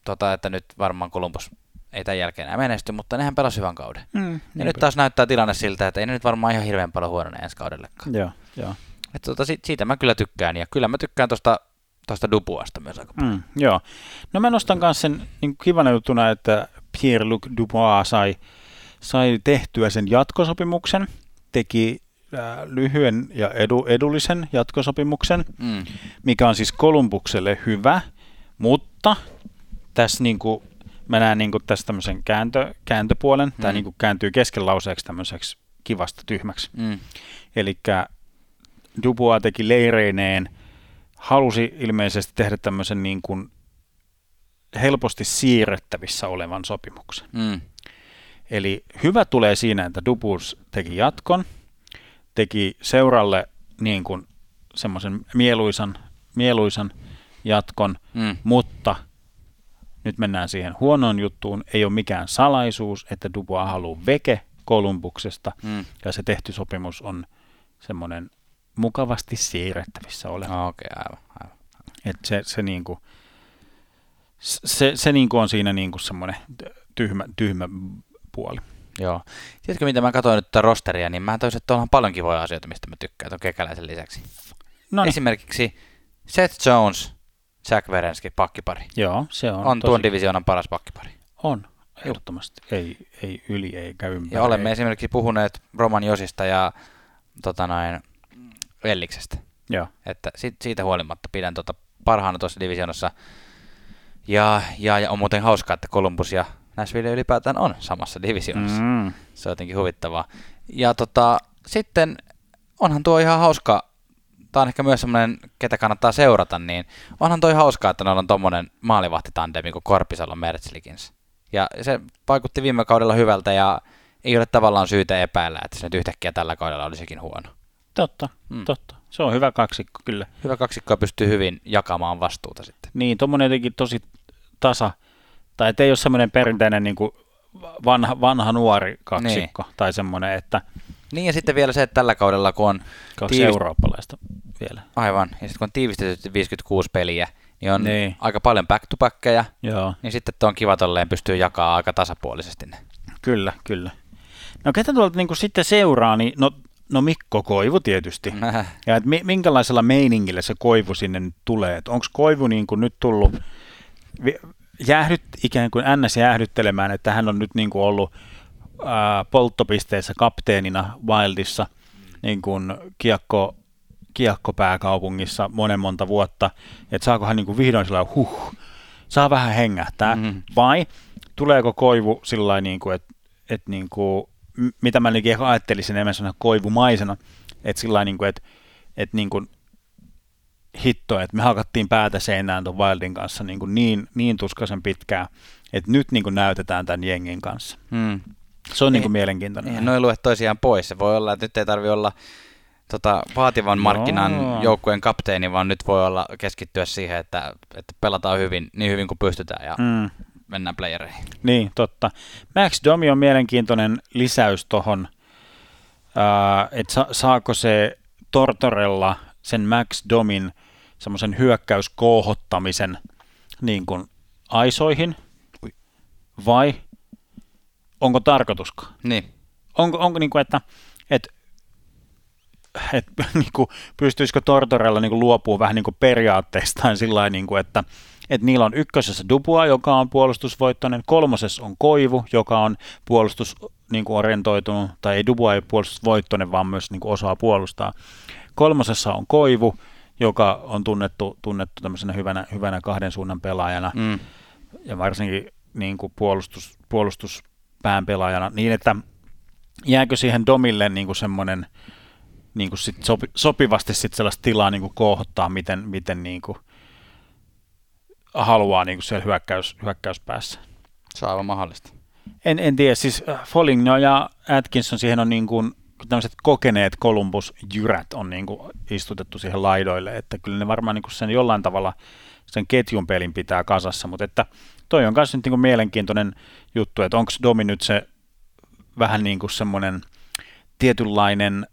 tota, että nyt varmaan Columbus ei tämän jälkeen enää menesty, mutta nehän pelasi hyvän kauden. Mm, Ja nyt taas näyttää tilanne siltä, että ei ne nyt varmaan ihan hirveän paljon huonone ensi kaudellekaan. Joo, joo. Et tota, si- siitä mä kyllä tykkään ja kyllä mä tykkään tuosta tosta Dubuasta myös aika paljon. Mm, joo. No mä nostan myös sen niin kivana jutuna, että Pierre-Luc Dubois sai, sai tehtyä sen jatkosopimuksen, teki äh, lyhyen ja edu, edullisen jatkosopimuksen, Mm. mikä on siis Kolumbukselle hyvä, mutta tässä niin kuin, mä näen niin kuin tässä tämmöisen kääntö, kääntöpuolen, mm. tämä niin kuin kääntyy keskenlauseeksi tämmöiseksi kivasta tyhmäksi. Mm. Eli Dubois teki leireineen, halusi ilmeisesti tehdä tämmöisen niin kuin helposti siirrettävissä olevan sopimuksen. Mm. Eli hyvä tulee siinä, että Dubois teki jatkon, teki seuralle niin kuin semmoisen mieluisan, mieluisan jatkon, Mm. mutta nyt mennään siihen huonoon juttuun. Ei ole mikään salaisuus, että Dubois haluaa veke Kolumbuksesta, Mm. ja se tehty sopimus on semmoinen mukavasti siirrettävissä oleva. Okei, okay, aivan, aivan. Et se, se, niinku, se, se niinku on siinä niinku semmoinen tyhmä, tyhmä puoli. Joo. Tiedätkö, mitä mä katsoin nyt tätä rosteria, niin mä tajusin, että on paljon kivoja asioita, mistä mä tykkään tuon kekäläisen lisäksi. No niin, Esimerkiksi Seth Jones, Jack Verenski, pakkipari. joo, se on. On tosi- tuon divisioonan paras pakkipari. On, ehdottomasti. Ei, ei yli eikä ympäri. Ja olemme ei. esimerkiksi puhuneet Roman Josista ja tota noin, Elliksestä. Joo, Että si- siitä huolimatta pidän tota parhaana tuossa divisioonassa. Ja, ja, ja on muuten hauskaa, että Columbus ja Nashville ylipäätään on samassa divisioonassa. mm. Se on jotenkin huvittavaa. Ja tota, sitten onhan tuo ihan hauska, tämä on ehkä myös semmoinen, ketä kannattaa seurata, niin onhan toi hauskaa, että noilla on tommonen maalivahtitandemi kuin Korpisalo Mertzlikins. Ja se vaikutti viime kaudella hyvältä ja ei ole tavallaan syytä epäillä, että se nyt yhtäkkiä tällä kaudella olisikin huono. Totta, Mm. totta. Se on hyvä kaksikko kyllä. Hyvä kaksikko pystyy hyvin jakamaan vastuuta sitten. Niin, tuommoinen jotenkin tosi tasa, tai et ei ole semmoinen perinteinen niin kuin vanha, vanha nuori kaksikko, niin. tai semmoinen, että Niin ja sitten vielä se, että tällä kaudella kun on kaksi Tiivist- eurooppalaista vielä. aivan, ja sitten kun on tiivistetty 56 peliä, niin on Niin. aika paljon back to backkejä, Joo, niin sitten tuon kiva tolleen pystyy jakaa aika tasapuolisesti ne. kyllä, kyllä. No ketä tuolta niin sitten seuraa, niin no, no Mikko Koivu tietysti. Ja et mi- minkälaisella meiningillä se Koivu sinne nyt tulee? Onko Koivu niin kuin nyt tullut jäähdyt, ikään kuin NS jäähdyttelemään, että hän on nyt niin kuin ollut ää, polttopisteissä kapteenina Wildissa niin kuin kiekko, kiekkopääkaupungissa monen monta vuotta, että saako hän niin kuin vihdoin sillä huh, saa vähän hengähtää, Mhm. mm-hmm. vai tuleeko Koivu sillä niin kuin, että, että niin kuin, mitä mä niin ajattelisin enemmän sellaisena koivumaisena, että sillä niin kuin, että, että niin kuin hitto, että me hakattiin päätä seinään tuon Wildin kanssa niin, kuin niin, niin tuskaisen pitkään, että nyt niin kuin näytetään tämän jengin kanssa. Hmm. Se on niin Ei- kuin mielenkiintoinen. Eihän noin lue toisiaan pois. Se voi olla, että nyt ei tarvi olla tota, vaativan markkinan Joo. joukkueen kapteeni, vaan nyt voi olla keskittyä siihen, että, että pelataan hyvin, niin hyvin kuin pystytään ja Mm, mennään playereihin. niin, totta. Max Domi on mielenkiintoinen lisäys tuohon, että sa- saako se Tortorella sen Max Domin semmoisen hyökkäyskoohottamisen niin kuin aisoihin, vai onko tarkoituskaan? Niin. onko, onko niin kuin, että, että et, niin kuin, pystyisikö Tortorella niin luopua vähän niin kuin periaatteistaan sillä niin kuin, että et niillä on ykkösessä Dupua, joka on puolustusvoittoinen, kolmosessa on Koivu, joka on puolustus niin kuin orientoitunut, tai ei Dupua ei ole puolustusvoittoinen, vaan myös niin kuin osaa puolustaa. Kolmosessa on Koivu, joka on tunnettu, tunnettu tämmöisenä hyvänä, hyvänä kahden suunnan pelaajana Mm. ja varsinkin niin kuin puolustus, puolustuspään pelaajana, niin että jääkö siihen Domille niin kuin semmoinen niin kuin sit sopi, sopivasti sit sellaista tilaa niin kuin kohottaa, miten, miten niin kuin haluaa niin kuin siellä hyökkäys, hyökkäyspäässä. Se on aivan mahdollista. En, en tiedä, siis äh, Foligno ja Atkinson siihen on niin kuin tämmöiset kokeneet Columbus-jyrät on niin kuin istutettu siihen laidoille, että kyllä ne varmaan niin kuin sen jollain tavalla sen ketjun pelin pitää kasassa, mutta että toi on myös nyt niin kuin mielenkiintoinen juttu, että onko Domi nyt se vähän niin kuin semmoinen tietynlainen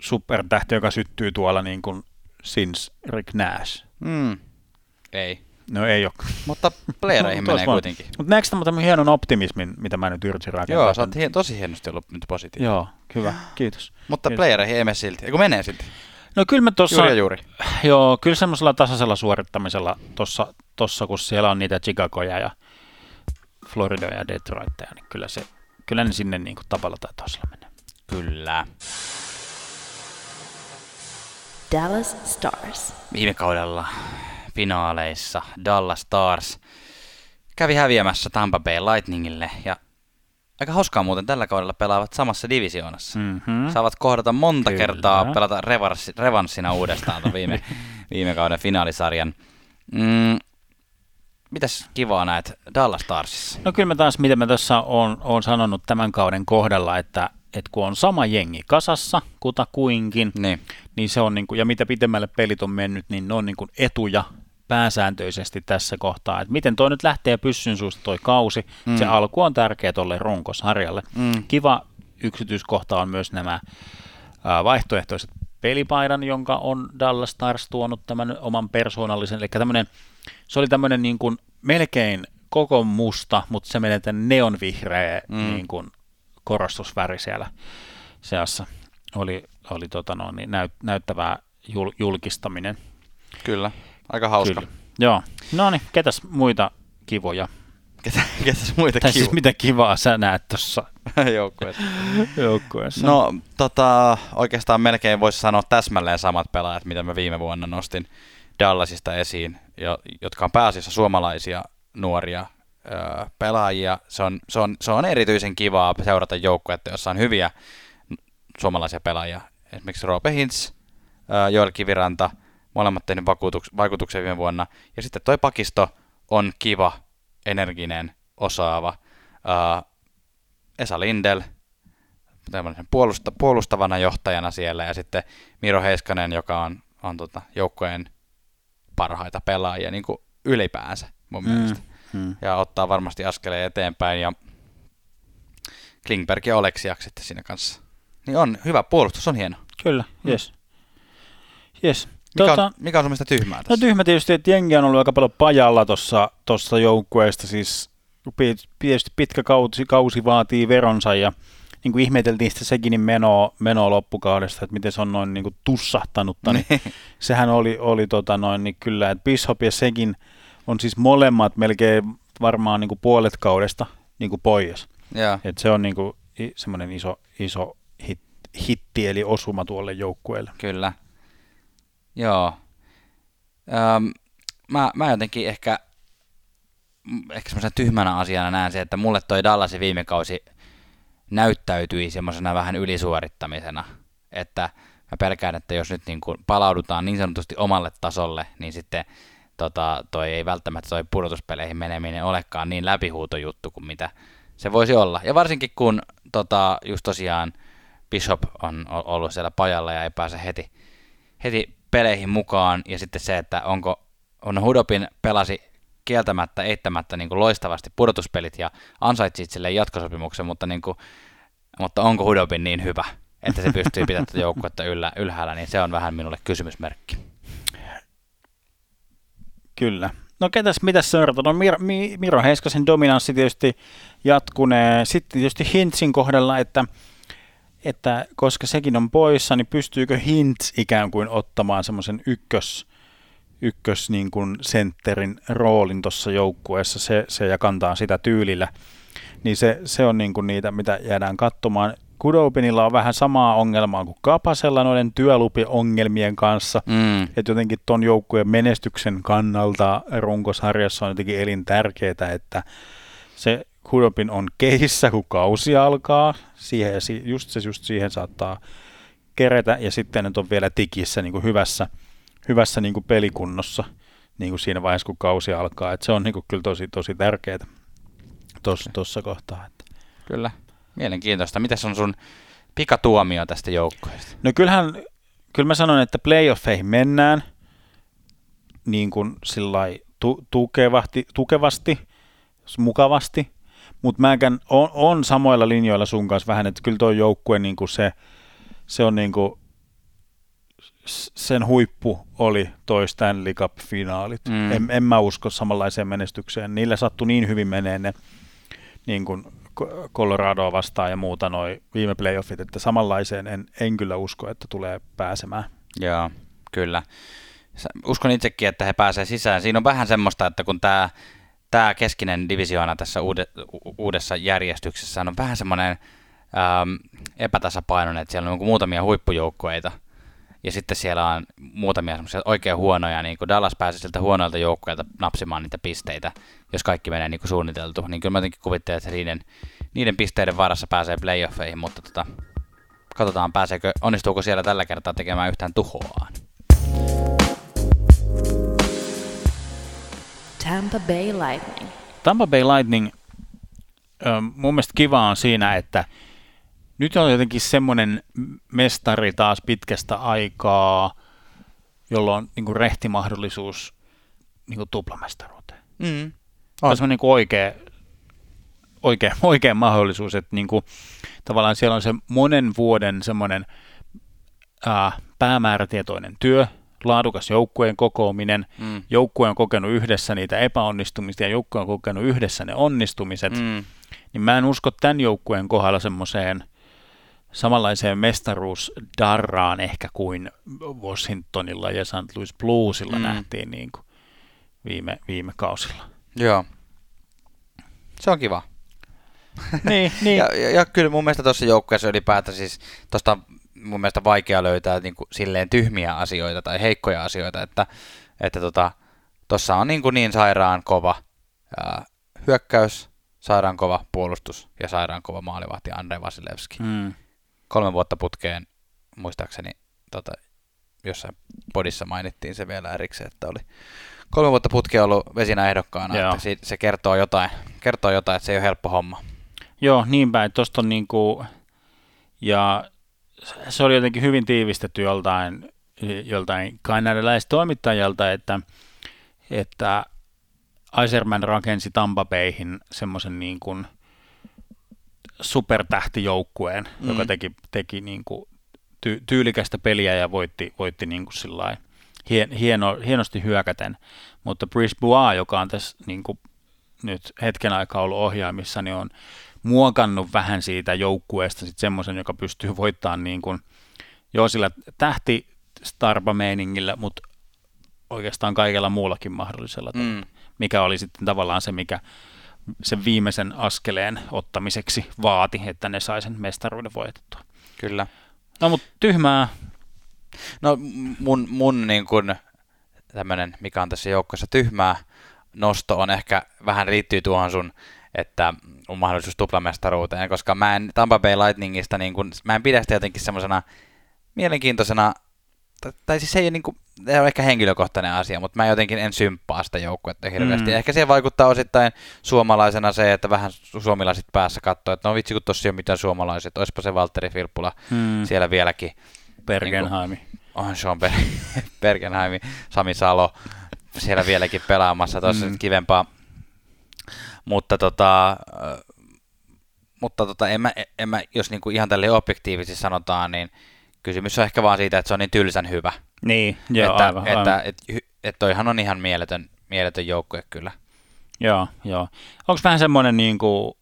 supertähti, joka syttyy tuolla niin kuin since Rick Nash. Mm. Ei. No ei ole. Mutta playereihin Tuossa menee vaan. kuitenkin. Mutta näetkö tämän hienon optimismin, mitä mä nyt yritin rakentaa? Joo, sä oot hien, tosi hienosti ollut nyt positiivinen. Joo, hyvä, kiitos. Mutta Kiitos. playereihin ei mene silti. Eikö menee silti? No kyllä mä tuossa, Juuri ja juuri. joo, kyllä semmoisella tasaisella suorittamisella tuossa, tossa, kun siellä on niitä Chicagoja ja Floridoja ja Detroitteja, niin kyllä, se, kyllä ne sinne niin kuin tavalla tai toisella menee. Kyllä. Dallas Stars. Viime kaudella finaaleissa Dallas Stars kävi häviämässä Tampa Bay Lightningille ja aika hauskaa muuten tällä kaudella pelaavat samassa divisioonassa. Mm-hmm. Saavat kohdata monta Kyllä. kertaa pelata revanssi, revanssina uudestaan ton viime, viime kauden finaalisarjan. Mm, mitäs kivaa näet Dallas Starsissa? No kyllä mä taas, mitä mä tässä on, on sanonut tämän kauden kohdalla, että, että kun on sama jengi kasassa, kutakuinkin, Niin. niin se on, niin kuin, ja mitä pitemmälle pelit on mennyt, niin ne on niin kuin etuja pääsääntöisesti tässä kohtaa. Että miten toi nyt lähtee pyssyn suusta toi kausi, mm. se alku on tärkeä tolle runkosarjalle. Mm. Kiva yksityiskohta on myös nämä vaihtoehtoiset pelipaidan, jonka on Dallas Stars tuonut tämän oman persoonallisen, eli tämmöinen, se oli tämmöinen niin kuin melkein koko musta, mutta se menee tänne neonvihreä mm. niin kuin korostusväri siellä seassa. Oli, oli tota no, niin näyt, näyttävää jul, julkistaminen. Kyllä, aika hauska. Kyllä. Joo. No niin, ketäs muita kivoja? Ketä, ketäs muita Tai siis kivu- mitä kivaa sä näet tuossa joukkueessa? joukkueessa? No tota, oikeastaan melkein voisi sanoa täsmälleen samat pelaajat, mitä mä viime vuonna nostin Dallasista esiin, jo, jotka on pääasiassa suomalaisia nuoria ö, pelaajia. Se on, se, on, se on erityisen kivaa seurata joukkuetta, jossa on hyviä suomalaisia pelaajia. Esimerkiksi Roope Hintz, Joel Kiviranta, molemmat tehnyt vakuutuks- vaikutuksen viime vuonna. Ja sitten toi pakisto on kiva, energinen, osaava. Ö, Esa Lindel, puolusta, puolustavana johtajana siellä ja sitten Miro Heiskanen, joka on, on tota, joukkojen parhaita pelaajia niin kuin ylipäänsä mun mm. mielestä. Mm. Ja ottaa varmasti askeleen eteenpäin ja Klingberg ja Oleksiak sitten siinä kanssa. Niin on, hyvä puolustus on hieno. Kyllä, jes. Jes. Mikä, Tota, on, mikä on sun mielestä tyhmää No tässä? tyhmä tietysti, että jengi on ollut aika paljon pajalla tuossa joukkueesta, siis tietysti pitkä kausi, kausi vaatii veronsa ja niin kuin ihmeteltiin sitä Seginin menoa, menoa loppukaudesta, että miten se on noin niin kuin tussahtanutta, niin sehän oli, oli tota noin, niin kyllä, että Bishop ja Segin on siis molemmat melkein varmaan niin kuin puolet kaudesta niin kuin pois. Joo, Et se on niin kuin semmoinen iso, iso hit, hitti, eli osuma tuolle joukkueelle. kyllä. Joo. Öm, mä, mä jotenkin ehkä, ehkä semmoisena tyhmänä asiana näen se, että mulle toi Dallasin viime kausi näyttäytyi semmoisena vähän ylisuorittamisena, että mä pelkään, että jos nyt niin kuin palaudutaan niin sanotusti omalle tasolle, niin sitten tota, toi ei välttämättä toi pudotuspeleihin meneminen olekaan niin läpihuutojuttu kuin mitä se voisi olla. Ja varsinkin kun tota, just tosiaan Bishop on ollut siellä pajalla ja ei pääse heti, heti peleihin mukaan, ja sitten se, että onko on Hudopin pelasi kieltämättä, eittämättä niin kuin loistavasti pudotuspelit ja ansaitsi itselleen jatkosopimuksen, mutta, niin kuin, mutta onko Hudopin niin hyvä, että se pystyy pitämään tätä joukkuetta yllä, ylhäällä, niin se on vähän minulle kysymysmerkki. Kyllä. No ketäs, mitäs seurata? No Mir- Mi- Miro Heiskasen dominanssi tietysti jatkunee. Sitten tietysti Hintsin kohdalla, että, että koska sekin on poissa, niin pystyykö Hintz ikään kuin ottamaan semmoisen ykkös, ykkös niin kuin sentterin roolin tuossa joukkueessa se, se ja kantaa sitä tyylillä. Niin se, se on niin kuin niitä, mitä jäädään katsomaan. Kudobinilla on vähän samaa ongelmaa kuin Kapasella noiden työlupiongelmien kanssa. Mm, Että jotenkin ton joukkueen menestyksen kannalta runkosarjassa on jotenkin elintärkeää, että se Hudopin on keissä, kun kausi alkaa. Siihen, ja si- just se just siihen saattaa kerätä, ja sitten nyt on vielä tikissä niin kuin hyvässä, hyvässä niin kuin pelikunnossa niin kuin siinä vaiheessa, kun kausi alkaa. Et se on niin kuin kyllä tosi, tosi tärkeää tuossa kohtaa. Että. kyllä, mielenkiintoista. Mitäs on sun pikatuomio tästä joukkueesta? No kyllähän, kyllä mä sanon, että playoffeihin mennään niin kuin sillai tu, tukevasti, tukevasti, mukavasti, mutta mä on, on samoilla linjoilla sun kanssa vähän, että kyllä tuo joukkue niin kuin se, se on niin kuin, sen huippu oli toi Stanley Cup-finaalit. Mm. En, en mä usko samanlaiseen menestykseen. Niillä sattui niin hyvin menee ne niin kuin Coloradoa vastaan ja muuta noi viime playoffit, että samanlaiseen en, en kyllä usko, että tulee pääsemään. Joo, kyllä. Uskon itsekin, että he pääsee sisään. Siinä on vähän semmoista, että kun tämä tämä keskinen divisioona tässä uudessa järjestyksessä on vähän semmoinen ähm, epätasapainoinen, että siellä on niinku muutamia huippujoukkueita ja sitten siellä on muutamia semmoisia oikein huonoja, niin kuin Dallas pääsee sieltä huonoilta joukkueilta napsimaan niitä pisteitä, jos kaikki menee niin kuin suunniteltu, niin kyllä mä jotenkin kuvittelen, että niiden, niiden pisteiden varassa pääsee playoffeihin, mutta tota, katsotaan pääseekö, onnistuuko siellä tällä kertaa tekemään yhtään tuhoaan. Tampa Bay Lightning. Tampa Bay Lightning, mun mielestä kiva on siinä, että nyt on jotenkin semmoinen mestari taas pitkästä aikaa, jolla on niin kuin rehti mahdollisuus niin kuin tuplamestaruuteen. Mm. On semmoinen niin kuin oikea, oikea, oikea mahdollisuus, että niin kuin, tavallaan siellä on se monen vuoden semmoinen ää, päämäärätietoinen työ, laadukas joukkueen kokoaminen, Mm. joukkue on kokenut yhdessä niitä epäonnistumisia ja joukkue on kokenut yhdessä ne onnistumiset, mm. Niin mä en usko tämän joukkueen kohdalla semmoiseen samanlaiseen mestaruusdarraan ehkä kuin Washingtonilla ja St. Louis Bluesilla Mm. nähtiin niin kuin viime, viime kausilla. Joo. Se on kiva. niin, niin. Ja, ja, ja kyllä mun mielestä tuossa joukkueessa ylipäätään siis tuosta mun mielestä vaikea löytää niin kuin, silleen tyhmiä asioita tai heikkoja asioita, että että tota, tossa on niin, kuin niin sairaan kova ää, hyökkäys, sairaan kova puolustus ja sairaan kova maalivahti Andrei Vasilevski. Mm. Kolme vuotta putkeen, muistaakseni tota, jossain podissa mainittiin se vielä erikseen, että oli kolme vuotta putkeen ollut vesinä ehdokkaana, Joo. että si- se kertoo jotain, kertoo jotain, että se ei ole helppo homma. Joo, niin päin. Tuosta on niinku, ja se oli jotenkin hyvin tiivistetty joltain, joltain kanadalaistoimittajalta, että, että Iserman rakensi Tampa Bayhin semmoisen niin kuin supertähtijoukkueen, mm. joka teki, teki niin kuin ty, tyylikästä peliä ja voitti, voitti niin kuin sillai, hien, hieno, hienosti hyökäten. Mutta Brice Bois, joka on tässä niin kuin nyt hetken aikaa ollut ohjaamissa, niin on muokannut vähän siitä joukkueesta sitten semmoisen, joka pystyy voittamaan niin kuin, joo sillä tähti starba-meiningillä, mutta oikeastaan kaikella muullakin mahdollisella, Mm. mikä oli sitten tavallaan se, mikä sen viimeisen askeleen ottamiseksi vaati, että ne sai sen mestaruuden voitettua. Kyllä. No mutta tyhmää, No mun, mun niin kuin tämmönen, mikä on tässä joukkossa tyhmää nosto on ehkä vähän liittyy tuohon sun, että on mahdollisuus tuplamestaruuteen, koska mä en Tampa Bay Lightningista, niin kuin, mä en pidä sitä jotenkin semmoisena mielenkiintoisena, tai, tai siis se ei ole, niin kuin, se on ehkä henkilökohtainen asia, mutta mä jotenkin en symppaa sitä joukkuetta hirveästi. Mm. Ehkä siihen vaikuttaa osittain suomalaisena se, että vähän suomalaiset päässä katsoo, että no vitsi kun tossa ei ole mitään suomalaiset, olisipa se Valtteri Filppula hmm, siellä vieläkin Bergenheimi. on Sean Ber- Bergenheim, Sami Salo siellä vieläkin pelaamassa tuossa Mm. mm. kivempaa. Mutta tota, mutta tota, en mä, en mä, jos niinku ihan tälle objektiivisesti sanotaan, niin kysymys on ehkä vaan siitä, että se on niin tylsän hyvä. Niin, joo, että, aivan, että, aivan. Et, hy- et toihan on ihan mieletön, mieletön joukkue kyllä. Joo, joo. Onko vähän semmoinen niin kuin,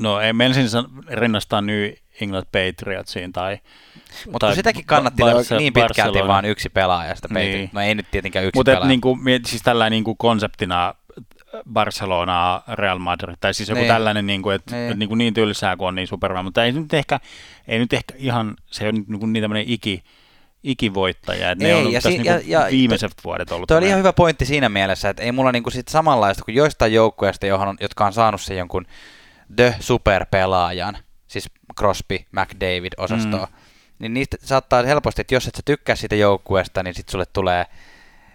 no ei me ensin rinnastaa New England Patriotsiin tai Mutta tai sitäkin kannatti Barce- Barce- niin pitkälti Barcelona. vaan yksi pelaaja sitä Niin. niin. No ei nyt tietenkään yksi Mutta pelaaja. niin kuin, siis tällainen niin kuin konseptina Barcelona, Real Madrid, tai siis joku Niin. tällainen, niin, kuin, että Niin. niin, niin, kuin niin tylsää kuin on niin supermaa, mutta ei nyt ehkä, ei nyt ehkä ihan, se on niin, kuin niin tämmöinen iki, ikivoittaja, että ne Ei, on ja si- niin kuin ja- ja- viimeiset vuodet ollut. Tuo oli ihan hyvä pointti siinä mielessä, että ei mulla niinku sit samanlaista kuin joistain joukkueista, johon on, jotka on saanut sen jonkun the superpelaajan, siis Crosby, McDavid osastoa, mm. niin niistä saattaa helposti, että jos et sä tykkää siitä joukkueesta, niin sit sulle tulee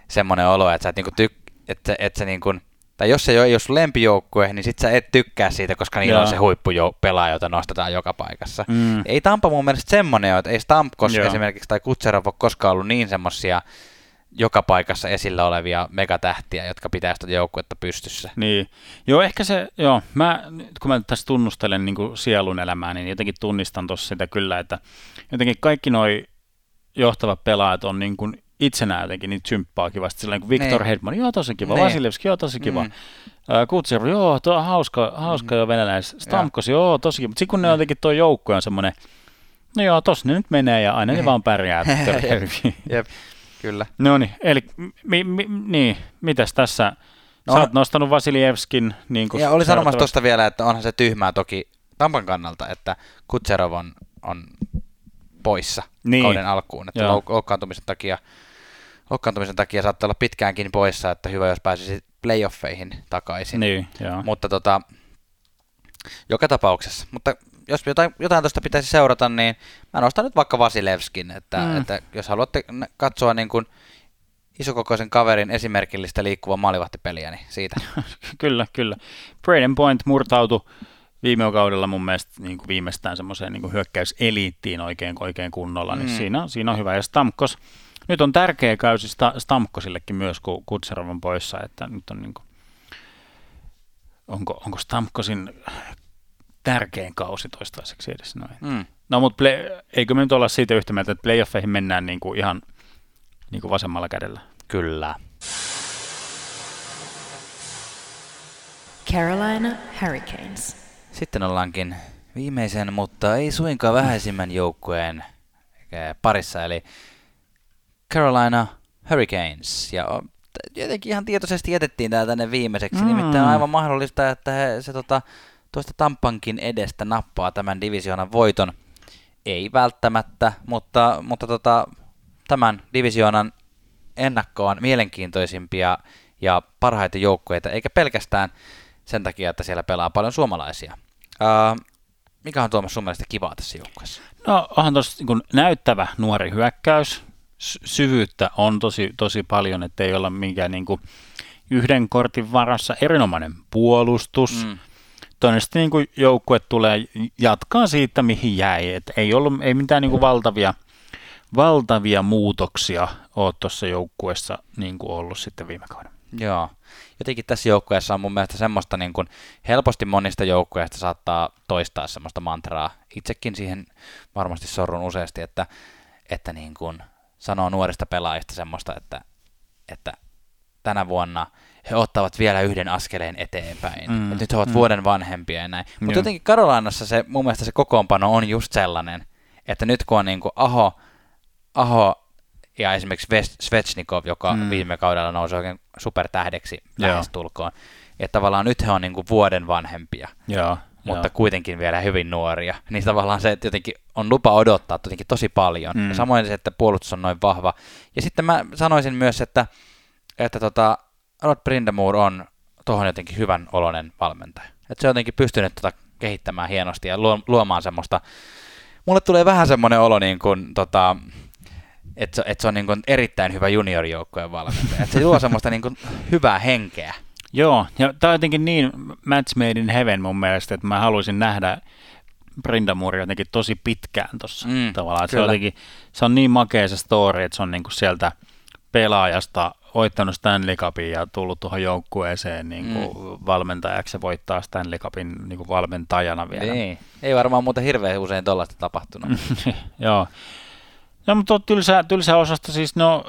semmoinen olo, että sä et niinku tyk- että, että sä niinku, tai jos se ei ole sun lempijoukkue, niin sit sä et tykkää siitä, koska niillä Joo. on se huippupelaaja, jota nostetaan joka paikassa. Mm. Ei Tampa mun mielestä semmoinen ole, että ei Stamkos Joo. esimerkiksi tai Kutserov ole koskaan ollut niin semmosia joka paikassa esillä olevia megatähtiä, jotka pitää sitä joukkuetta pystyssä. Niin. Joo, ehkä se, joo, mä, kun mä tässä tunnustelen niin kuin sielun elämää, niin jotenkin tunnistan tuossa sitä kyllä, että jotenkin kaikki noi johtavat pelaajat on niin kuin itsenään jotenkin niitä symppaa kivasti. Sillä kuin Viktor Niin. Hedman, joo tosi kiva, Niin. Vasilevski, joo tosi kiva. Mm. Mm. Joo, tuo on hauska, hauska jo venäläis. Stamkos, joo, tosi kiva. Mutta sitten kun ne on jotenkin tuo joukko on semmoinen, no joo, tossa ne nyt menee ja aina ne Niin. vaan pärjää. hyvin. Jep, kyllä. no niin, eli mi, mi, niin, mitäs tässä? No Sä oot nostanut Vasilievskin. Niin kuin Ja oli sanomassa tuosta vielä, että onhan se tyhmää toki Tampan kannalta, että Kutserov on, on poissa Niin. niin. kauden alkuun, että loukkaantumisen takia, loukkaantumisen takia saattaa olla pitkäänkin poissa, että hyvä jos pääsisi playoffeihin takaisin. Niin, joo. Mutta tota, joka tapauksessa. Mutta jos jotain, jotain tuosta pitäisi seurata, niin mä nostan nyt vaikka Vasilevskin, että, Mm. että jos haluatte katsoa niin kuin isokokoisen kaverin esimerkillistä liikkuvaa maalivahtipeliä, niin siitä. kyllä, kyllä. Braden Point murtautui viime kaudella mun mielestä niin kuin viimeistään semmoiseen niin hyökkäyseliittiin oikein, oikein kunnolla, niin Mm. siinä, siinä on hyvä. Ja Stamkos, nyt on tärkeä käysi Sta- Stamkosillekin myös, kun Kutserov on poissa, että nyt on niin kuin, onko, onko Stamkosin tärkein kausi toistaiseksi edes noin. Mm. No mutta play, eikö me nyt olla siitä yhtä mieltä, että playoffeihin mennään niin kuin ihan niin kuin vasemmalla kädellä. Kyllä. Carolina Hurricanes. Sitten ollaankin viimeisen, mutta ei suinkaan vähäisimmän joukkueen eh, parissa, eli Carolina Hurricanes. Ja jotenkin ihan tietoisesti jätettiin tää tänne viimeiseksi, Mm. mm. nimittäin on aivan mahdollista, että he, se tota, tuosta Tampankin edestä nappaa tämän divisioonan voiton. Ei välttämättä, mutta, mutta tota, tämän divisioonan ennakkoon mielenkiintoisimpia ja parhaita joukkueita, eikä pelkästään sen takia, että siellä pelaa paljon suomalaisia. Uh, mikä on Tuomas sun mielestä kivaa tässä joukkueessa? No onhan tuossa niin näyttävä nuori hyökkäys. Sy- syvyyttä on tosi, tosi paljon, että ei olla minkään niin kuin yhden kortin varassa. Erinomainen puolustus. Mm. Todennäköisesti niin kuin joukkue tulee jatkaa siitä, mihin jäi. Et ei ollut ei mitään niin kuin valtavia, valtavia muutoksia ole tuossa joukkueessa niin kuin ollut sitten viime kauden. Joo. Jotenkin tässä joukkueessa on mun mielestä semmoista niin kuin, helposti monista joukkueista saattaa toistaa semmoista mantraa. Itsekin siihen varmasti sorrun useasti, että, että niin kuin sanoo nuorista pelaajista semmoista, että, että tänä vuonna he ottavat vielä yhden askeleen eteenpäin. Mm, Mm, nyt he ovat mm. vuoden vanhempia ja näin. Mutta jotenkin Karolainassa se, mun mielestä se kokoonpano on just sellainen, että nyt kun on niin kuin Aho, Aho ja esimerkiksi Ves- Svechnikov, joka Mm. viime kaudella nousi oikein supertähdeksi lähestulkoon, että tavallaan nyt he on niin kuin vuoden vanhempia, Joo, mutta joo. kuitenkin vielä hyvin nuoria. Niin tavallaan se, että jotenkin on lupa odottaa jotenkin tosi paljon. Mm. Ja samoin se, että puolustus on noin vahva. Ja sitten mä sanoisin myös, että, että tota, Rod Brindamore on tuohon jotenkin hyvän oloinen valmentaja. Että se on jotenkin pystynyt tota kehittämään hienosti ja luo- luomaan semmoista... Mulle tulee vähän semmoinen olo, niin kuin, tota, että se, että se on niin kuin erittäin hyvä juniorijoukkojen valmentaja. Että se luo semmoista niin kuin hyvää henkeä. Joo, ja tämä on jotenkin niin match made in heaven mun mielestä, että mä haluaisin nähdä Brindamuri jotenkin tosi pitkään tuossa Mm, tavallaan. Se, on jotenkin, se on niin makea se story, että se on niinku sieltä pelaajasta voittanut Stanley Cupin ja tullut tuohon joukkueeseen niinku mm. valmentajaksi ja voittaa Stanley Cupin niinku valmentajana vielä. Niin. Ei varmaan muuten hirveän usein tuollaista tapahtunut. Joo. No, mutta tylsä, tylsä osasta siis, no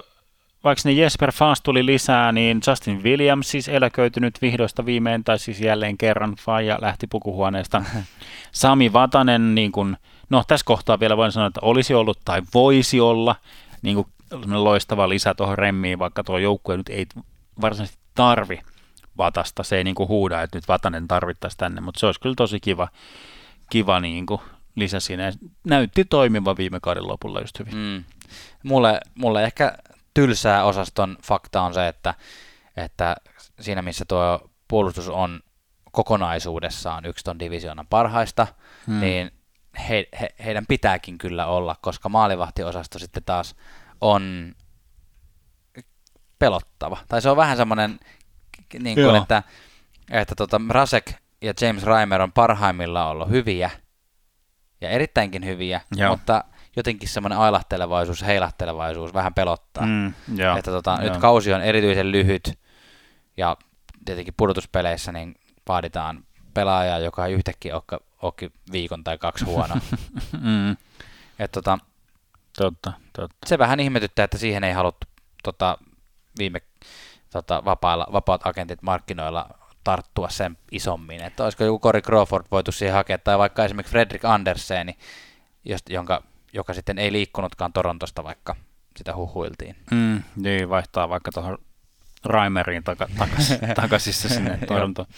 vaikka ne Jesper Fast tuli lisää, niin Justin Williams siis eläköitynyt vihdoista viimein, tai siis jälleen kerran Faija lähti pukuhuoneesta. Sami Vatanen, niin kun, no tässä kohtaa vielä voin sanoa, että olisi ollut tai voisi olla niin semmoinen loistava lisä tuohon remmiin, vaikka tuo joukkue nyt ei varsinaisesti tarvi Vatasta, se ei niin kuin huuda, että nyt Vatanen tarvittaisiin tänne, mutta se olisi kyllä tosi kiva, kiva niin kuin lisä siinä. Näytti toimiva viime kauden lopulla just hyvin. Mm. Mulle, mulle ehkä tylsää osaston fakta on se, että, että siinä missä tuo puolustus on kokonaisuudessaan yksi ton divisioonan parhaista, Hmm. mm. niin he, he, heidän pitääkin kyllä olla, koska maalivahtiosasto sitten taas on pelottava. Tai se on vähän semmoinen, niin kuin, Joo. että, että tota, Rasek ja James Reimer on parhaimmillaan ollut hyviä ja erittäinkin hyviä, Joo. mutta jotenkin semmoinen ailahtelevaisuus, heilahtelevaisuus vähän pelottaa. Mm, joo, että tota, joo. nyt kausi on erityisen lyhyt ja tietenkin pudotuspeleissä niin vaaditaan pelaajaa, joka ei yhtäkkiä ole, olekin viikon tai kaksi huono. mm, Et tota, totta, totta. se vähän ihmetyttää, että siihen ei haluttu tota, viime tota, vapailla, vapaat agentit markkinoilla tarttua sen isommin. Että olisiko joku Corey Crawford voitu siihen hakea, tai vaikka esimerkiksi Fredrik Anderseni, jost, jonka, joka sitten ei liikkunutkaan Torontosta, vaikka sitä huhuiltiin. Mm, niin, vaihtaa vaikka tuohon Raimeriin taka, takas, takasissa sinne Torontoon.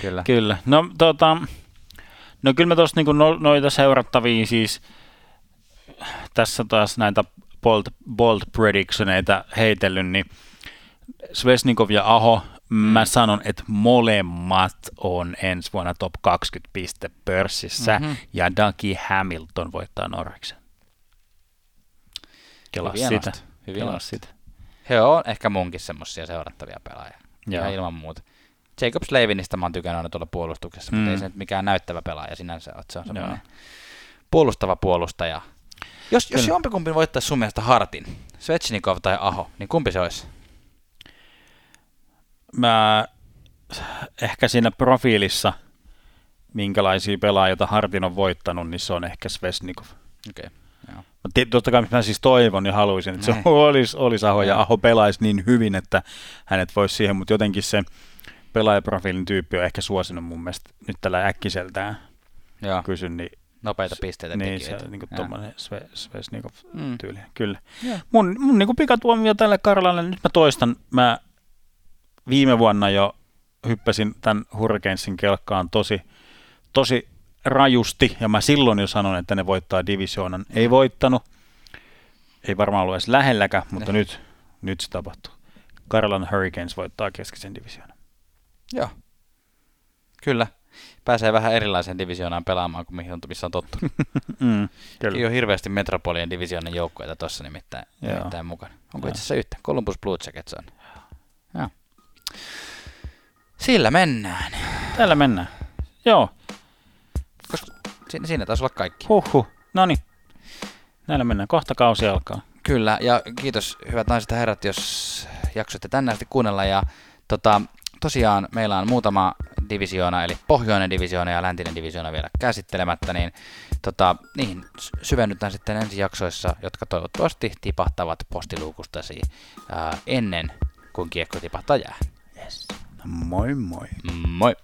Kyllä. Kyllä. No, tota, no kyllä mä tuossa niinku no, noita seurattavia siis tässä taas näitä bold, bold predictioneita heitellyt, niin Svesnikov ja Aho, mm. mä sanon, että molemmat on ensi vuonna top 20 piste pörssissä, Mhm. ja Dougie Hamilton voittaa Norriksen. Hyvin sitä. hyvin nosti. sitä. He on ehkä munkin semmosia seurattavia pelaajia. Joo. Ja ilman muuta. Jacob Slavinista mä oon tykännyt aina tuolla puolustuksessa, mm. mutta ei se nyt mikään näyttävä pelaaja sinänsä ole. Se on Joo. semmoinen puolustava puolustaja. Jos, jos jompikumpi voittaisi sun mielestä Hartin, Svechnikov tai Aho, niin kumpi se olisi? Mä ehkä siinä profiilissa, minkälaisia pelaajia Hartin on voittanut, niin se on ehkä Svesnikov. Okay. Mutta totta kai mä siis toivon ja haluaisin, että se Niin. olisi, olisi Aho ja. Aho pelaisi niin hyvin, että hänet voisi siihen, mutta jotenkin se pelaajaprofiilin tyyppi on ehkä suosinut mun mielestä nyt tällä äkkiseltään Joo, kysyn, niin, nopeita pisteitä niin se tekijöitä. niin kuin tuommoinen Sve, Svesnikov Mm. tyyli. Kyllä. Joo. Mun, mun niin kuin pikatuomio tälle Karlalle, nyt mä toistan, mä viime vuonna jo hyppäsin tämän Hurricanesin kelkkaan tosi, tosi rajusti, ja mä silloin jo sanoin, että ne voittaa divisioonan. Ei voittanut, ei varmaan ollut edes lähelläkään, mutta Ne. nyt, nyt se tapahtuu. Karlan Hurricanes voittaa keskisen divisioonan. Joo. Kyllä. Pääsee vähän erilaiseen divisioonaan pelaamaan kuin mihin on, missä on tottunut. Mm, Ei ole hirveästi Metropolian divisioonan joukkoita tuossa nimittäin, Joo. nimittäin mukana. Onko Joo. itse asiassa yhtä? Columbus Blue Jackets on. Joo. Sillä mennään. Täällä mennään. Joo, siinä, siinä taisi olla kaikki. huhhuh. No niin. Näillä mennään. Kohta kausi alkaa. Kyllä, ja kiitos hyvät naiset ja herrat, jos jaksoitte tänne asti kuunnella. Ja tota, tosiaan meillä on muutama divisioona, eli pohjoinen divisioona ja läntinen divisioona vielä käsittelemättä, niin tota, niihin sy- syvennytään sitten ensi jaksoissa, jotka toivottavasti tipahtavat postiluukustasi ää, ennen kuin kiekko tipahtaa jää. Moi moi. Moi!